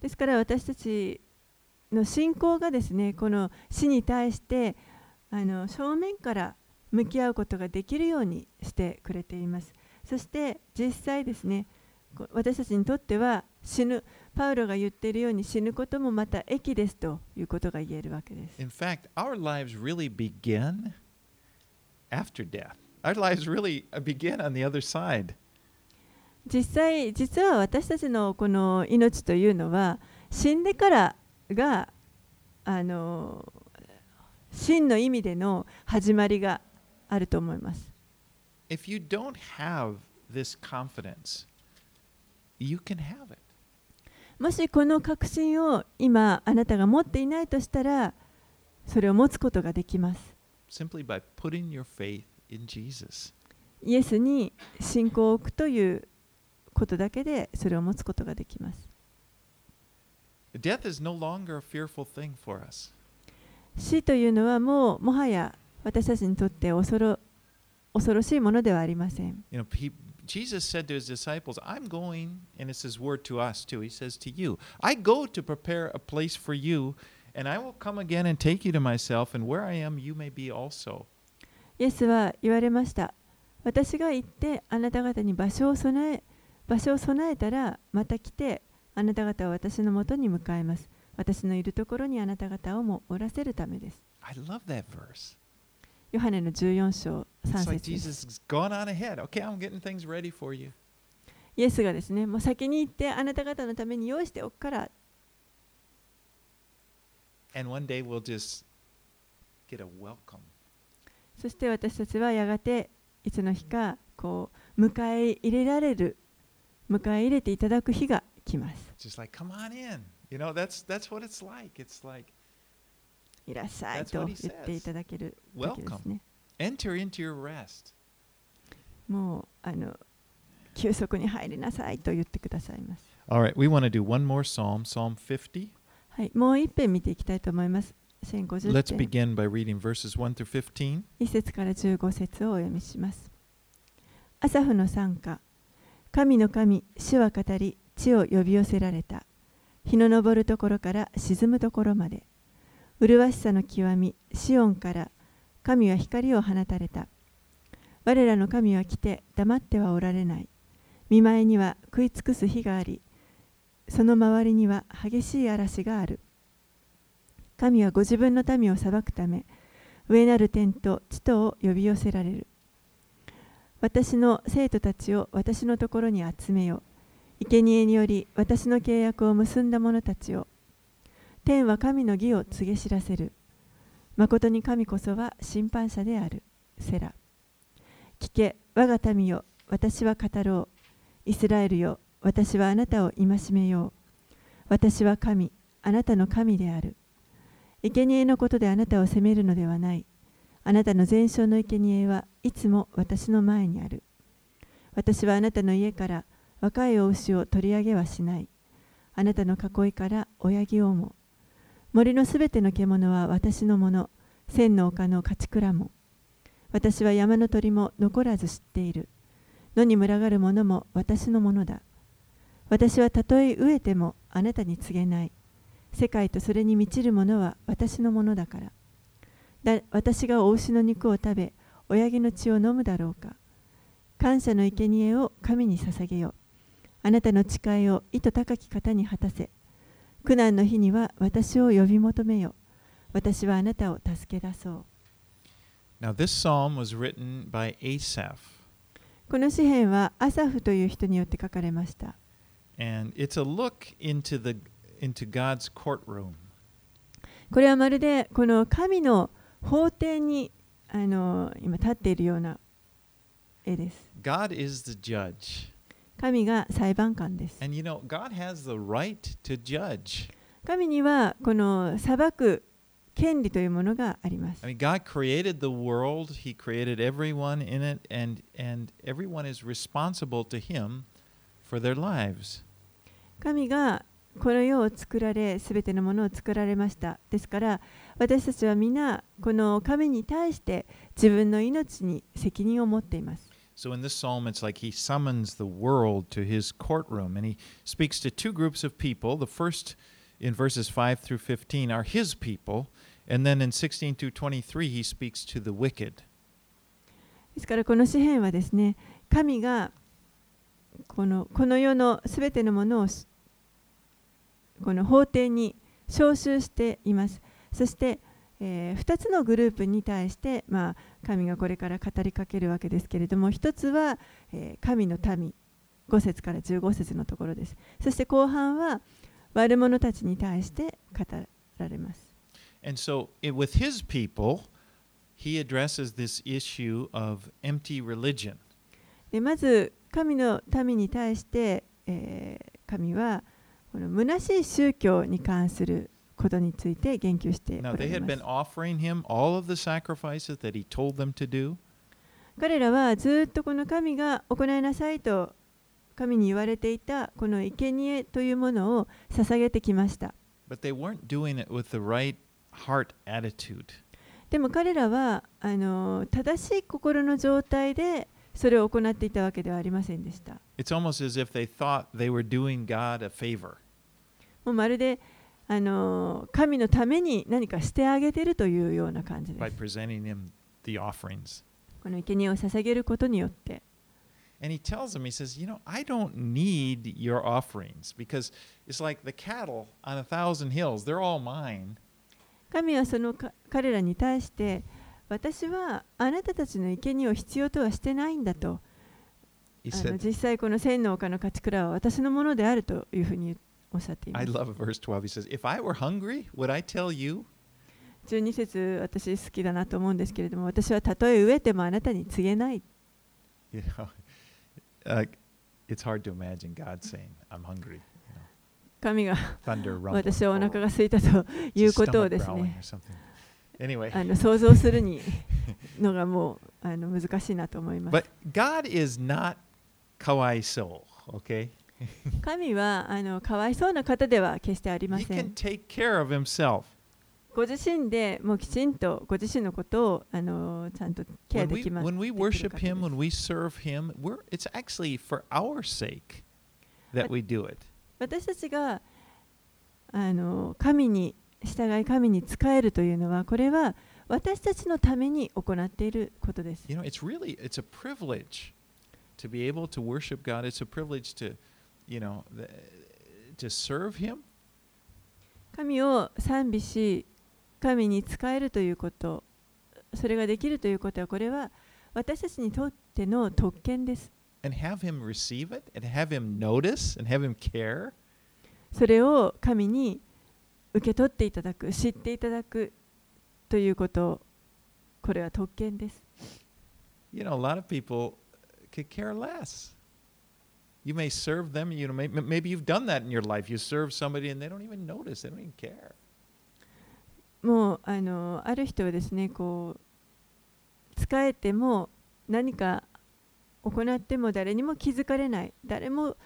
ですから私たちの信仰がですねこの死に対してあの正面から向き合うことができるようにしてくれていますそして実際ですねこ私たちにとっては死ぬパウロが言っているように死ぬこともまた益ですということが言えるわけです In fact, our lives really begin after death. Our lives really begin on the other side. 実際実は私たちのこの命というのは死んでからがあの真の意味での始まりがあると思います。If you don't have this confidence, you can have it. もしこの確信を今あなたが持っていないとしたらそれを持つことができます。Simply by putting your faith in Jesus. イエスに信仰を置くということだけでそれを持つことができます。Death is no longer a fearful thing for us. 死というのはもうもはや私たちにとって恐ろ恐ろしいものではありません。You know, he, Jesus said to his disciples, I'm going, and it's his word to us too. He says to you, I go to prepare a place for you, and I will come again and take you to myself, and where I am, you may be also. イエスは言われました。私が行ってあなた方に場所を備え場所を備えたらまた来てあなた方を私のもとに迎えます。私のいるところにあなた方をもおらせるためです。I love that verse. ヨハネの14章 It's 3 like 節です Jesus has gone on ahead. Okay, I'm getting things ready for you. イエスがですね、もう先に行ってあなた方のために用意しておくから、And one day we'll just get a welcome. そして私たちはやがていつの日かこう迎え入れられる、迎え入れていただく日が来ます。いらっしゃいと言っていただける。もうあの休息に入りなさいと言ってくださいます。はい、もう一遍見ていきたいと思います。Let's ゅ。一節から15節をお読みします。アサフの参加。神の神、主は語り、地を呼び寄せられた。日の昇るところから沈むところまで。麗しさの極み、シオンから神は光を放たれた。我らの神は来て黙ってはおられない。見舞いには食い尽くす日があり、その周りには激しい嵐がある。神はご自分の民を裁くため、上なる天と地とを呼び寄せられる。私の生徒たちを私のところに集めよ。生贄により私の契約を結んだ者たちを。天は神の義を告げ知らせる。誠に神こそは審判者である。セラ。聞け、我が民よ、私は語ろう。イスラエルよ、私はあなたを戒めよう。私は神、あなたの神である。生贄のことであなたを責めるのではない。あなたの全焼の生贄はいつも私の前にある。私はあなたの家から若いお牛を取り上げはしない。あなたの囲いから親木をも。森のすべての獣は私のもの。千の丘の勝ち倉も。私は山の鳥も残らず知っている。野に群がる者も私のものだ。私はたとえ飢えてもあなたに告げない。世界とそれに満ちるものは私のものだから。だ私がお牛の肉を食べ、親木の血を飲むだろうか。感謝の生贄を神に捧げよ。あなたの誓いを意図高き方に果たせ。苦難の日には私を呼び求めよ。私はあなたを助け出そう。Now, this psalm was written by Asaph, この詩篇はアサフという人によって書かれました。and it's a look into the into God's courtroom. これはまるでこの神の法廷にあの今立っているような絵です。God is the judge. 神が裁判官です。And you know, God has the right to judge. 神にはこの裁く権利というものがあります I。mean, God created the world, He created everyone in it, and, and everyone is responsible to Him for their lives. 神がこの世を作られ、すべてのものを作られました。ですから、私たちは皆、この神に対して自分の命に責任を持っています。So in this psalm, it's like He summons the world to His courtroom, and He speaks to two groups of people. The first, in verses 5 through 15, are His people, and then in 16 through 23, He speaks to the wicked. ですから、この詩篇はですね、神がこのこの世のすべてのものをしこの法廷に召集しています。そして、え2つのグループに対して、まあ、神がこれから語りかけるわけですけれども、1つは、えー神の民、5節から15節のところです。そして後半は悪者たちに対して語られます。And so, it, with his people, he addresses this issue of empty religion. でまず神の民に対して、えー神はこの虚しい宗教に関することについて言及しています。彼らはずっとこの神が行いなさいと神に言われていたこの生贄というものを捧げてきました。でも彼らはあの正しい心の状態でそれを行っていたわけではありませんでした。もうまるであの神のために何かしてあげてるというような感じです。him. この生贄を捧げることによって。And he tells them, he says, You know, I don't need your offerings because it's like the cattle on a thousand hills, they're all mine. 神はそのか彼らに対して私はあなたたちの生贄を必要とはしてないんだとあの実際この千の丘の勝ち蔵は私のものであるというふうにおっしゃっています。I love verse 12. He says, If I were hungry, would I tell you? 12節私好きだなと思うんですけれども、私はたとえ飢えてもあなたに告げない。神が私はお腹が空いたということをですね、anyway. あの想像するにのがもうあの難しいなと思います。But God is not 神はあのかわいそうな方では決してありま He せ can ん take care of himself. ご自身でもうきちんとご自身のことをあのちゃんとケア When で we, きます when we できる worship 方です Him, when we serve Him, we're, it's actually for our sake that But- we do it. 私たちがあの神に従い神に仕えるというのはこれは私たちのために行っていることです。You know, it's really it's a privilege to be able to worship God. It's a privilege to, you know, the, to serve him? 神を賛美し、神に仕えるということ、それができるということは、これは私たちにとっての特権です。それを神に受け取っていただく、知っていただくということ、これは特権です。You know, a lot of people could care less. you may serve them you know may, maybe you've done that in your life you serve somebody and they don't even notice they don't even care もうあのある人はですねこう使えても何か行っても誰にも気づかれない誰も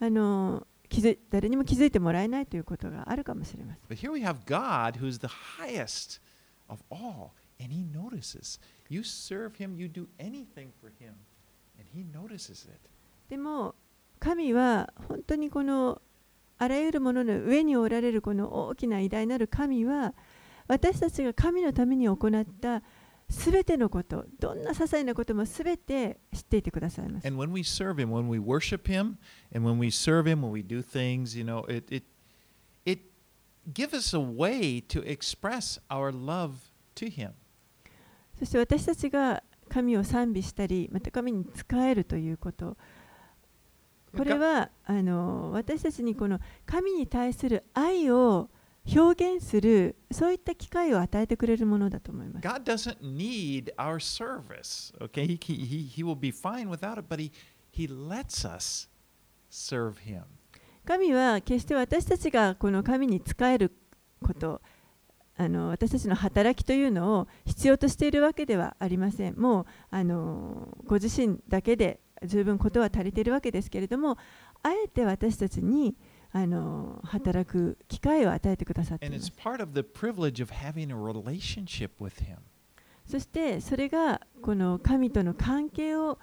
あの気づ誰にも気づいてもらえないということがあるかもしれません but here we have god who's the highest of all and he notices you serve him you do anything for him and he notices it でも 神は本当にこのあらゆるものの上におられるこの大きな偉大なる神は私たちが神のために行ったすべてのこと、どんな些細なこともすべて知っていてくださいます。たそして私たちが神を賛美したり、また神に仕えるということ。これはあの私たちにこの神に対する愛を表現するそういった機会を与えてくれるものだと思います。God doesn't need our service. Okay, He he he, will be fine without it, but He He lets us serve Him. 神は決して私たちがこの神に仕えることあの私たちの働きというのを必要としているわけではありません。もうあのご自身だけで十分ことは足りているわけですけれども、あえて私たちにあの働く機会を与えてくださっていま。そしてそれがこの神との関係を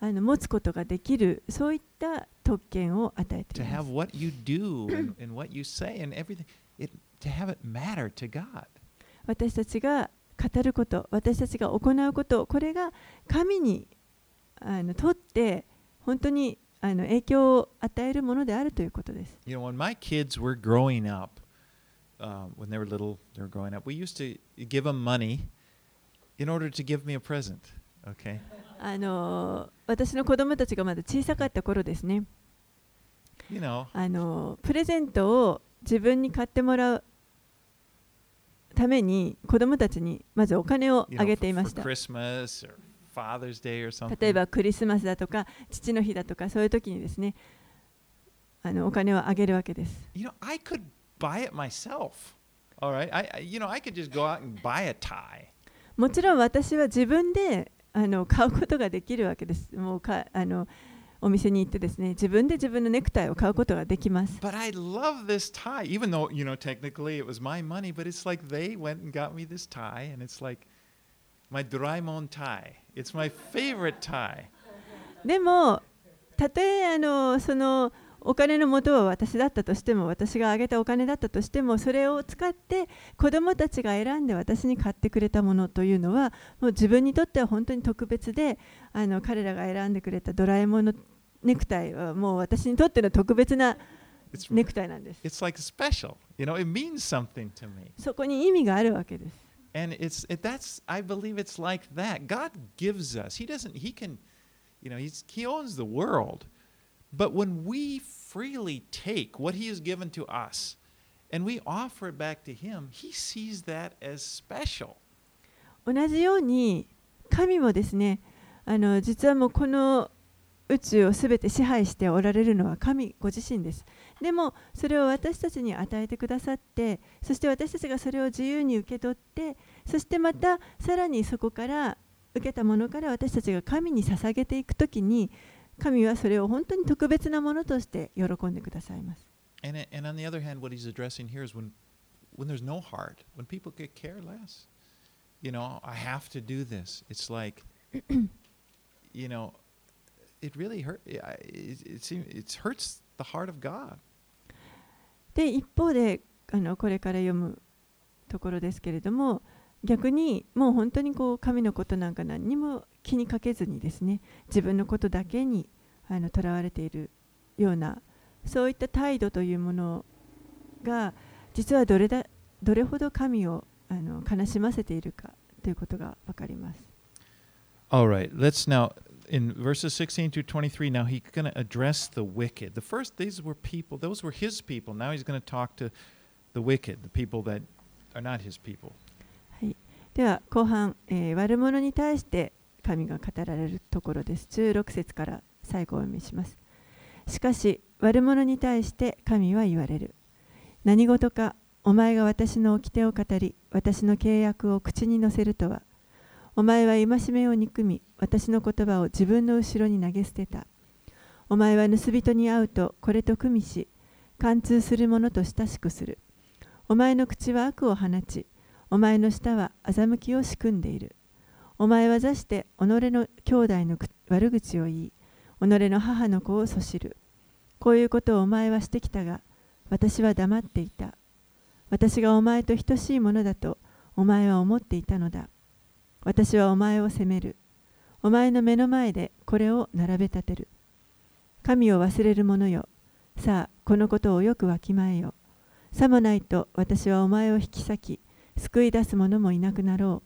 あの持つことができる、そういった特権を与えていま。私たちが語ること、私たちが行うこと、これが神にあのとって本当にあの影響を与えるものであるということです。You know, when my kids were growing up, uh, when they were little, they were growing up, we used to give them money in order to give me a present. Okay? あの私の子供たちがまだ小さかった頃ですね、You know, あのプレゼントを自分に買ってもらうために子供たちにまずお金を you あ know げ for, ていま for した。Christmas or Father's Day or something. 例えばクリスマスだとか父の日だとかそういう時にですねあのお金をあげるわけです。You know, I could buy it myself. All right? I, I you know, I could just go out and buy a tie. もちろん私は自分であの買うことができるわけです。もうかあのお店に行ってですね自分で自分のネクタイを買うことができます。But I love this tie, even though, you know, technically it was my money, but it's like they went and got me this tie, and it's like my Doraemon tie. It's my favorite tie. でもたとえあのそのお金の元は私だったとしても私があげたお金だったとしてもそれを使って子どもたちが選んで私に買ってくれたものというのはもう自分にとっては本当に特別であの彼らが選んでくれたドラえもんのネクタイはもう私にとっての特別な It's, ネクタイなんです。it's like special. You know, it means something to me. そこに意味があるわけです。And it's it, that's I believe it's like that. God gives us. He doesn't. He can, you know, he's he owns the world. But when we freely take what He has given to us, and we offer it back to Him, He sees that as special. 同じように神もですねあの実はもうこの宇宙をすべて支配しておられるのは神ご自身です でもそれを私たちに与えてくださって、そして私たちがそれを自由に受け取って、そしてまたさらにそこから受けたものから私たちが神に捧げていくときに、神はそれを本当に特別なものとして喜んでくださいます。You know, I have to do this. It's like, you know, it really hurt. It, hurts the heart of God. で一方であのこれから読むところですけれども逆にもう本当にこう神のことなんか何にも気にかけずにですね自分のことだけにとらわれているようなそういった態度というものが実はどれだどれほど神をあの悲しませているかということがわかります。All right, let's now in verses 16 to 23. Now he's going to address the wicked. The first, these were people; those were his people. Now he's going to talk to the wicked, the people that are not his people. はい、では後半、えー悪者に対して神が語られるところです。16節から最後をお読みします。しかし悪者に対して神は言われる。何事かお前が私の掟を語り、私の契約を口に乗せるとは。お前は戒めを憎み、私の言葉を自分の後ろに投げ捨てた。お前は盗人に会うとこれと組みし、貫通する者と親しくする。お前の口は悪を放ち、お前の舌は欺きを仕組んでいる。お前は座して己の兄弟の悪口を言い、己の母の子をそしる。こういうことをお前はしてきたが、私は黙っていた。私がお前と等しいものだとお前は思っていたのだ。私はお前を責める。お前の目の前でこれを並べ立てる。神を忘れる者よ。さあ、このことをよくわきまえよ。さもないと私はお前を引き裂き、救い出す者もいなくなろ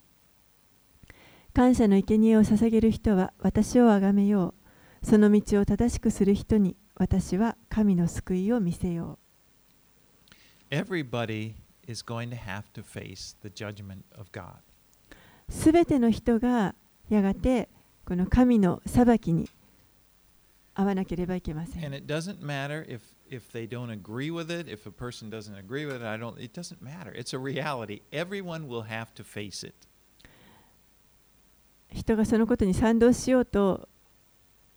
う。感謝の生贄を捧げる人は私をあがめよう。その道を正しくする人に私は神の救いを見せよう Everybody is going to have to face the judgment of God. う。すべての人がやがてこの神の裁きに遭わなければいけませ And ん。it doesn't matter if if they don't agree with it, if a person doesn't agree with it, I don't it doesn't matter. It's a reality. Everyone will have to face it. 人がそのことに賛同しようと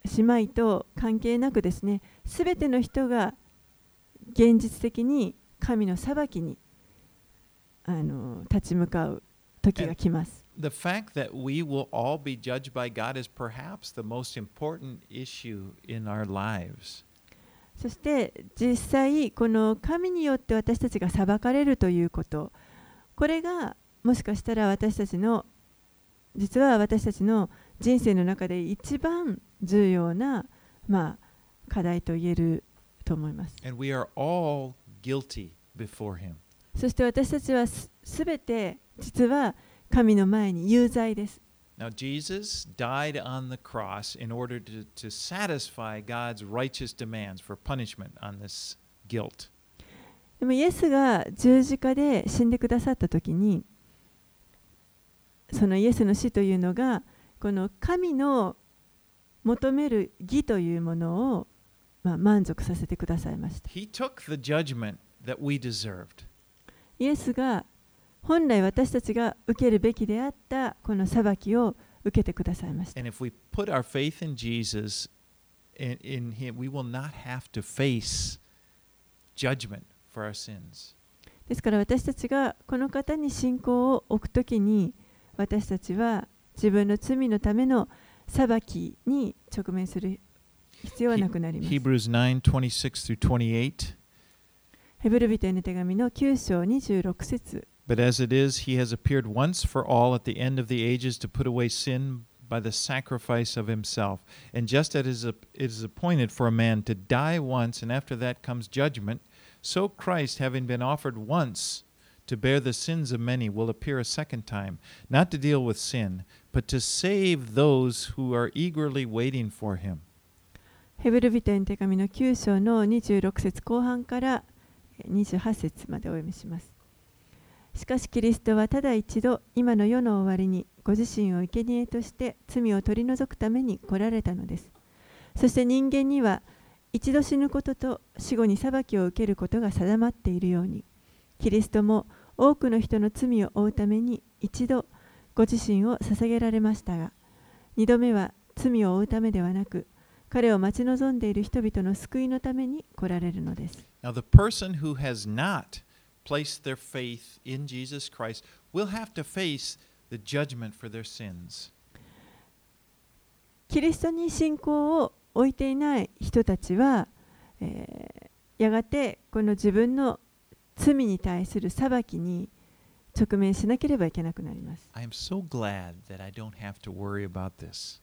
しまいと関係なくですね、すべての人が現実的に神の裁きにあの立ち向かう時が来ます。そして実際この神によって私たちが裁かれるということ。これがもしかしたら私たちの実は私たちの人生の中で一番重要な課題と言えると思います。そして私たちはすべて実は神の前に有罪です。Now, Jesus died on the cross in order to, to satisfy God's righteous demands for punishment on this guilt. でもイエスが十字架で死んでくださった時にそのイエスの死というのがこの神の求める義というものを、まあ、満足させてくださいました。He took the judgment that we deserved. イエスが本来私たちが受けるべきであったこの裁きを受けてくださいました。And if we put our faith in Jesus, in, in Him, we will not have to face judgment for our sins. ですから私たちがこの方に信仰を置くときに私たちは自分の罪のための裁きに直面する必要はなくなります。Hebrews 9 26 through 28. ヘブル人への手紙の9章26節 But as it is, he has appeared once for all at the end of the ages to put away sin by the sacrifice of himself. And just as it is, it is appointed for a man to die once, and after that comes judgment, so Christ, having been offered once to bear the sins of many, will appear a second time, not to deal with sin, but to save those who are eagerly waiting for him. ヘブル人への手紙の9章の26節後半からえー28節までお読みします。 しかしキリストはただ一度今の世の終わりにご自身を生贄として罪を取り除くために来られたのです。そして人間には一度死ぬことと死後に裁きを受けることが定まっているようにキリストも多くの人の罪を負うために一度ご自身を捧げられましたが二度目は罪を負うためではなく彼を待ち望んでいる人々の救いのために来られるのです。Now, the person who has not placed their faith in Jesus Christ will have to face the judgment for their sins. キリストに信仰を置いていない人たちは、えーやがてこの自分の罪に対する裁きに直面しなければいけなくなります。 I am so glad that I don't have to worry about this.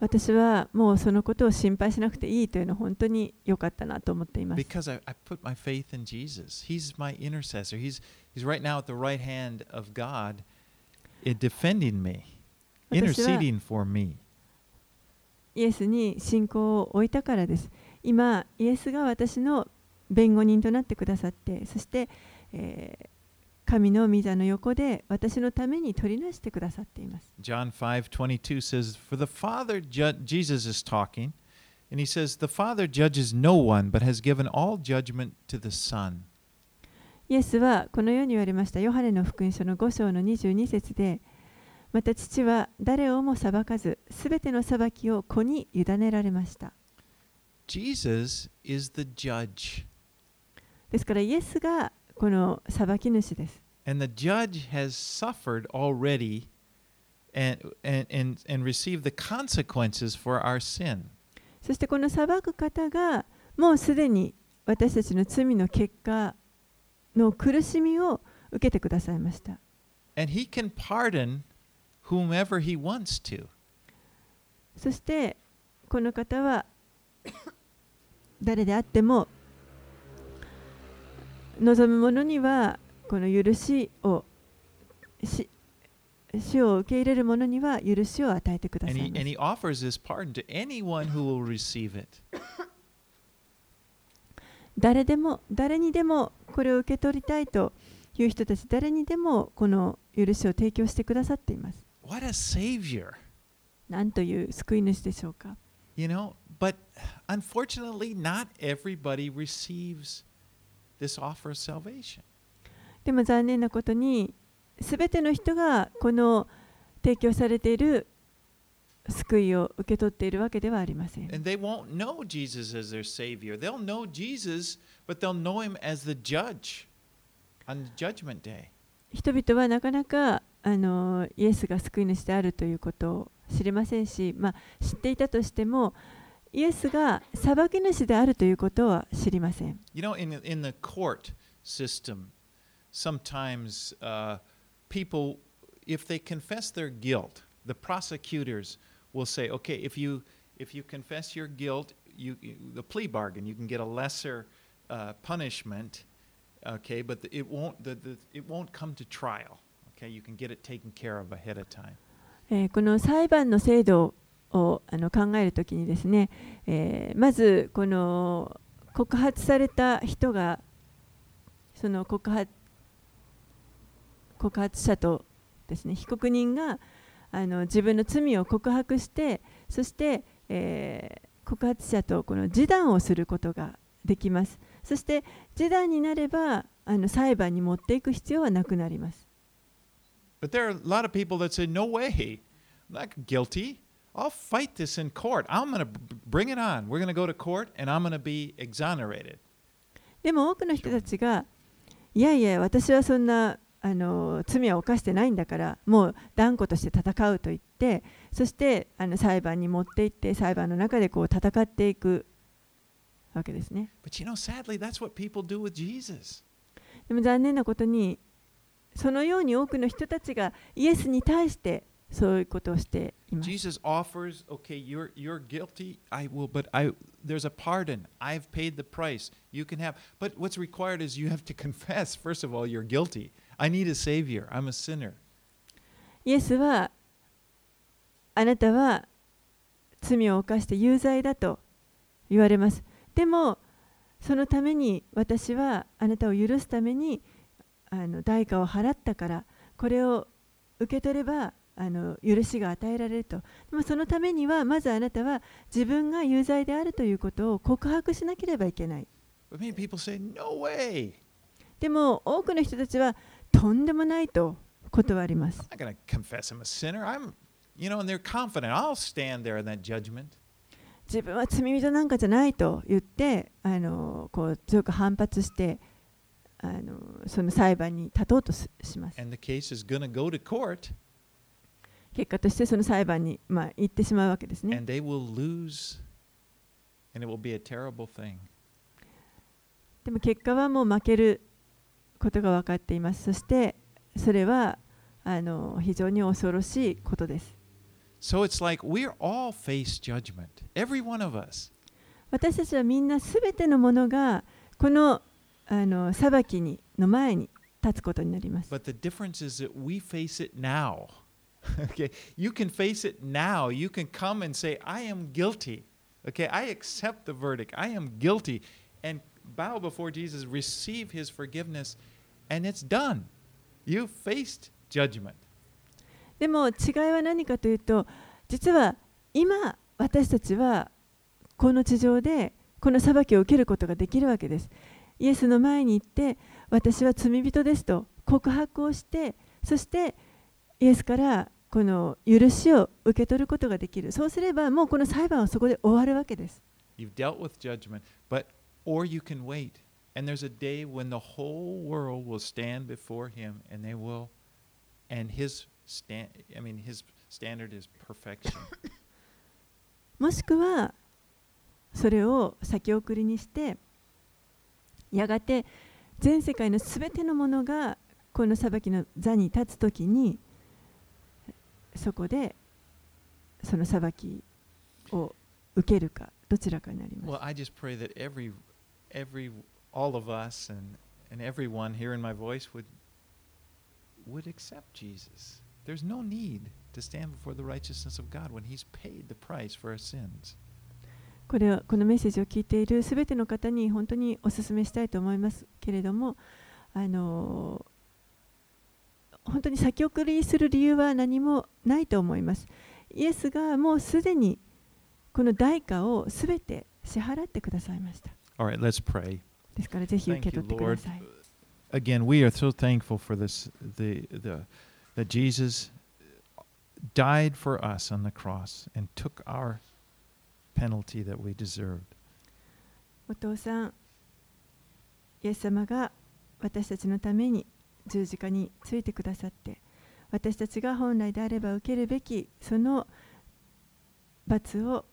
私はもうそのことを心配しなくていいというのは本当に良かったなと思っています。Because I, I put my faith in Jesus. He's my intercessor. He's, he's right now at the right hand of God in defending me, interceding for me. イエスに信仰を置いたからです。今、イエスが私の弁護人となってくださって、そして、えー神の御座の横で私のために取りなしてくださっています。John 5:22 says, "For the Father Jesus is talking, and he says, "The Father judges no one, but has given all judgment to the Son." イエスはこのように言われました。ヨハネの福音書の5章の22節で、また父は誰をも裁かず、すべての裁きを子に委ねられました。Jesus is the judge, ですからイエスがこの裁き主です。and the judge has suffered already and and and, and received the consequences for our sin. そしてこの裁く方がもうすでに私たちの罪の結果の苦しみを受けてくださいました。And he can pardon whomever he wants to. そしてこの方は誰であっても望むのにはこの許しをし主を受け入れる者には許しを与えてください。誰でも誰にでもこれを受け取りたいという人たち誰にでもこの許しを提供してくださっています。なんという救い主でしょうか？でも残念なことに、すべての人がこの提供されている救いを受け取っているわけではありません。人々はなかなかイエスが救い主であるということを知りませんし、知っていたとしても、イエスが裁き主であるということは知りません You know, in, in the court system, sometimes uh, people, if they confess their guilt, the prosecutors will say, okay, if you, if you confess your guilt, you, the plea bargain, you can get a lesser uh, punishment, okay, but it won't, the, the, it won't come to trial. Okay, you can get it taken care of ahead of time. えーこの裁判の制度をあの考えるときにですね、えーまずこの告発された人がその告発告発者とですね被告人があの自分の罪を告白してそして、えー告発者とこの示談をすることができますそして示談になればあの裁判に持っていく必要はなくなります But there are a lot of people that say, no way, I'm not guilty. I'll fight this in court. I'm going bring it on. We're going go to court and I'm going be exonerated. でも多くの人たちが、いやいや、私はそんなあの罪は犯してないんだから、もう断固として戦うと言って、そしてあの裁判に持って行って、裁判の中でこう戦っていくわけですね。でも残念なことに、そのように多くの人たちがイエスに対して、そういうことをして。Yes, イエスは、あなたは罪を犯して有罪だと言われます。でも、そのために私はあなたを許すためにあの代価を払ったから、これを受け取れば、あの許しが与えられると。でもそのためにはまずあなたは自分が有罪であるということを告白しなければいけない、でも多くの人たちはとんでもないと断ります。自分は罪人なんかじゃないと言ってあのこう強く反発してあのその裁判に立とうとします。結果としてその裁判にまあ行ってしまうわけですね。でも結果はもう負けることが分かっています。そしてそれはあの非常に恐ろしいことです。私たちはみんなすべてのものがこの,あの裁きにの前に立つことになります。Okay, you can face it now. You can come and say, I am guilty. Okay, I accept the verdict. I am guilty. And bow before Jesus, receive his forgiveness, and it's done. You faced judgment. でも違いは何かというと実は今私たちはこの地上でこの裁きを受けることができるわけです。イエスの前に行って私は罪人ですと告白をしてそしてイエスからこの許しを受け取ることができるそうすればもうこの裁判はそこで終わるわけです。You've dealt with judgment, but or you can wait. And there's a day when the whole world will stand before him and they will and his stand I mean his standard is perfection. もしくはそれを先送りにしてやがて全世界のすべてのものがこの裁きの座に立つときにそこでその裁きを受けるかどちらかになります。Well, I just pray that every, every, all of us and, and everyone hearing my voice would, would accept Jesus. There's no need to stand before the righteousness of God when He's paid the price for our sins. これはこのメッセージを聞いているすべての方に本当にお勧めしたいと思いますけれどもあの本当に先送りする理由は何もないと思います。イエスがもうすでにこの代価をすべて支払ってくださいました。All right, let's pray. ですからぜひ受け取ってくだ.さい。Again, we are so thankful for this, the, the, that Jesus died for us on the cross and took our penalty that we deserved. お父さん、イエス様が私たちのために十字架についてくださって、私たちが本来であれば受けるべきその罰を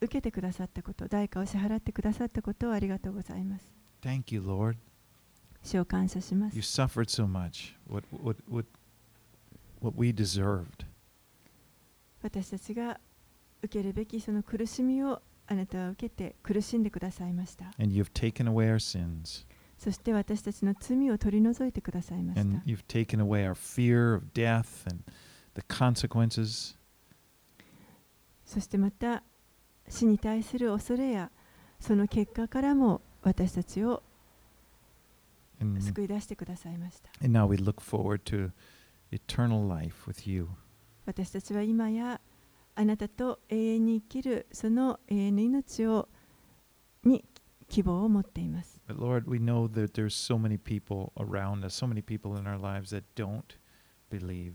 受けてくださったこと、代価を支払ってくださったことをありがとうございます。Thank you, Lord. 主を感謝します You。suffered so much, what, what, what, what we deserved. 私たちが受けるべきその苦しみをあなたは受けて苦しんでくださいました。And you've taken away our sins. そして私たちの罪を取り除いてくださいました。そしてまた死に対する恐れやその結果からも私たちを救い出してくださいました。私たちは今やあなたと永遠に生きるその永遠の命をに希望を持っています。But Lord, we know that there's so many people around us, so many people in our lives that don't believe.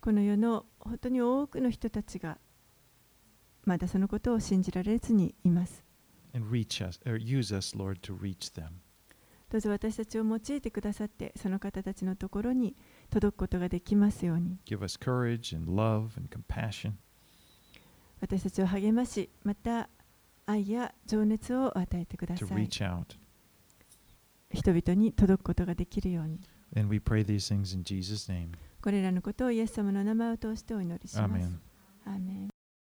この世の本当に多くの人たちがまだそのことを信じられずにいます。 And reach us, or use us, Lord, to reach them. どうぞ私たちを用いてくださってその方たちのところに届くことができますように Give us courage and love and compassion 私たちを励ましまた 愛や情熱を与えてくだ to さい reach out. 人々に届くことができるように And we pray these things in Jesus' name. これらのことをイエス様の名前を通してお祈りします。Amen. アーメン